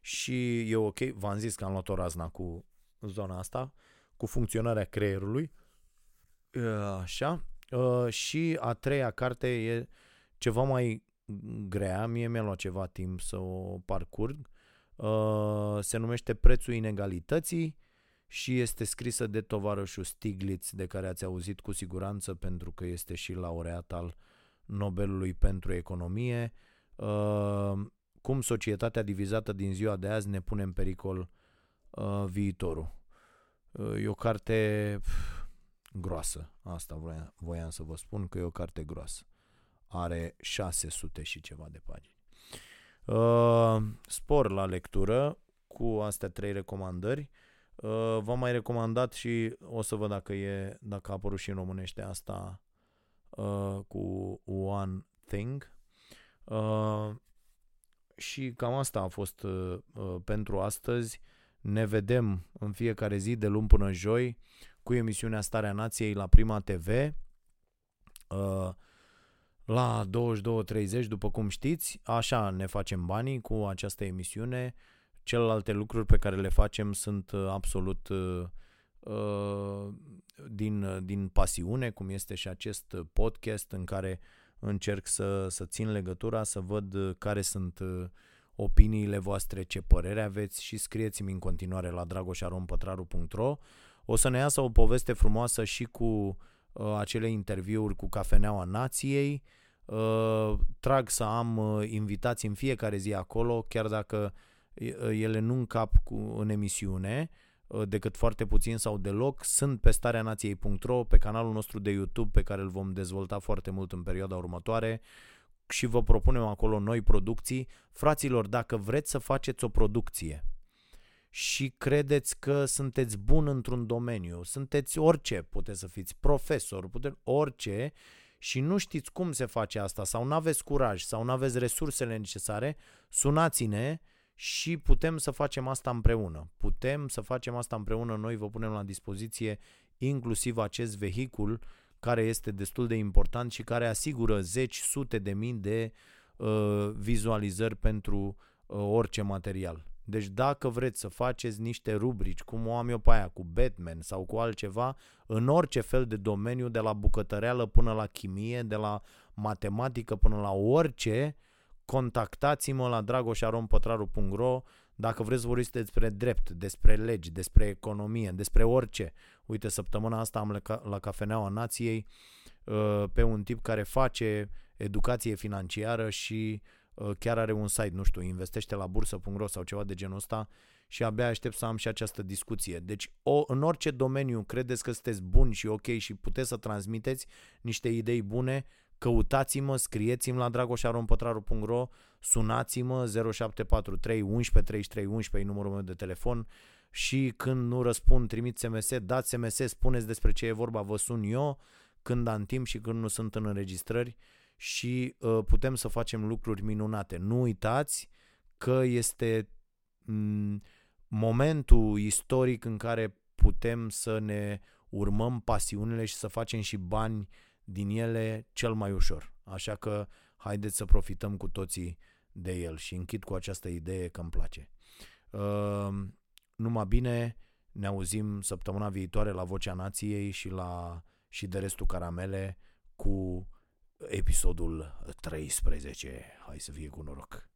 și e ok, v-am zis că am luat o razna cu zona asta, cu funcționarea creierului, așa, și a treia carte e ceva mai grea, mie mi-a luat ceva timp să o parcurg, se numește Prețul inegalității și este scrisă de tovarășul Stiglitz, de care ați auzit cu siguranță, pentru că este și laureat al Nobelului pentru economie. Uh, cum societatea divizată din ziua de azi ne pune în pericol uh, viitorul. Uh, e o carte pf, groasă, asta voiam, voiam să vă spun că e o carte groasă. Are 600 și ceva de pagini. Uh, spor la lectură cu astea trei recomandări. Uh, v-am mai recomandat și o să văd dacă, e, dacă a apărut și în românește asta uh, cu One Thing Uh, și cam asta a fost uh, uh, pentru astăzi. Ne vedem în fiecare zi de luni până joi cu emisiunea Starea Nației la Prima TV uh, la 22.30, după cum știți. Așa ne facem banii cu această emisiune. Celelalte lucruri pe care le facem sunt uh, absolut uh, uh, din, din pasiune, cum este și acest podcast în care uh, încerc să, să țin legătura, să văd uh, care sunt uh, opiniile voastre, ce părere aveți și scrieți-mi în continuare la dragoșarompătraru.ro O să ne iasă o poveste frumoasă și cu uh, acele interviuri cu Cafeneaua Nației. Uh, trag să am uh, invitații în fiecare zi acolo, chiar dacă uh, ele nu încap cu, în emisiune, uh, decât foarte puțin sau deloc, sunt pe starea nației.ro, pe canalul nostru de YouTube pe care îl vom dezvolta foarte mult în perioada următoare și vă propunem acolo noi producții. Fraților, dacă vreți să faceți o producție și credeți că sunteți bun într-un domeniu, sunteți orice, puteți să fiți profesor, puteți orice și nu știți cum se face asta sau nu aveți curaj sau nu aveți resursele necesare, sunați-ne și putem să facem asta împreună. Putem să facem asta împreună, noi vă punem la dispoziție inclusiv acest vehicul care este destul de important și care asigură zeci, sute de mii de uh, vizualizări pentru uh, orice material. Deci dacă vreți să faceți niște rubrici, cum o am eu pe aia, cu Batman sau cu altceva, în orice fel de domeniu, de la bucătăreală până la chimie, de la matematică până la orice, contactați-mă la dragoșarompătraru.ro dacă vreți să vorbiți despre drept, despre legi, despre economie, despre orice. Uite, săptămâna asta am la Cafeneaua Nației uh, pe un tip care face educație financiară și uh, chiar are un site, nu știu, investește la bursă.ro sau ceva de genul ăsta și abia aștept să am și această discuție. Deci, o, în orice domeniu credeți că sunteți buni și ok și puteți să transmiteți niște idei bune, căutați-mă, scrieți-mi la dragoșarompătraru.ro, sunați-mă 0743 11 33 11 numărul meu de telefon și când nu răspund, trimit SMS, dați SMS, spuneți despre ce e vorba, vă sun eu când am timp și când nu sunt în înregistrări și uh, putem să facem lucruri minunate. Nu uitați că este m- momentul istoric în care putem să ne urmăm pasiunile și să facem și bani din ele cel mai ușor. Așa că haideți să profităm cu toții de el și închid cu această idee că îmi place. Uh, numai bine, ne auzim săptămâna viitoare la Vocea Nației și la și de restul caramele cu episodul 13. Hai să fie cu noroc!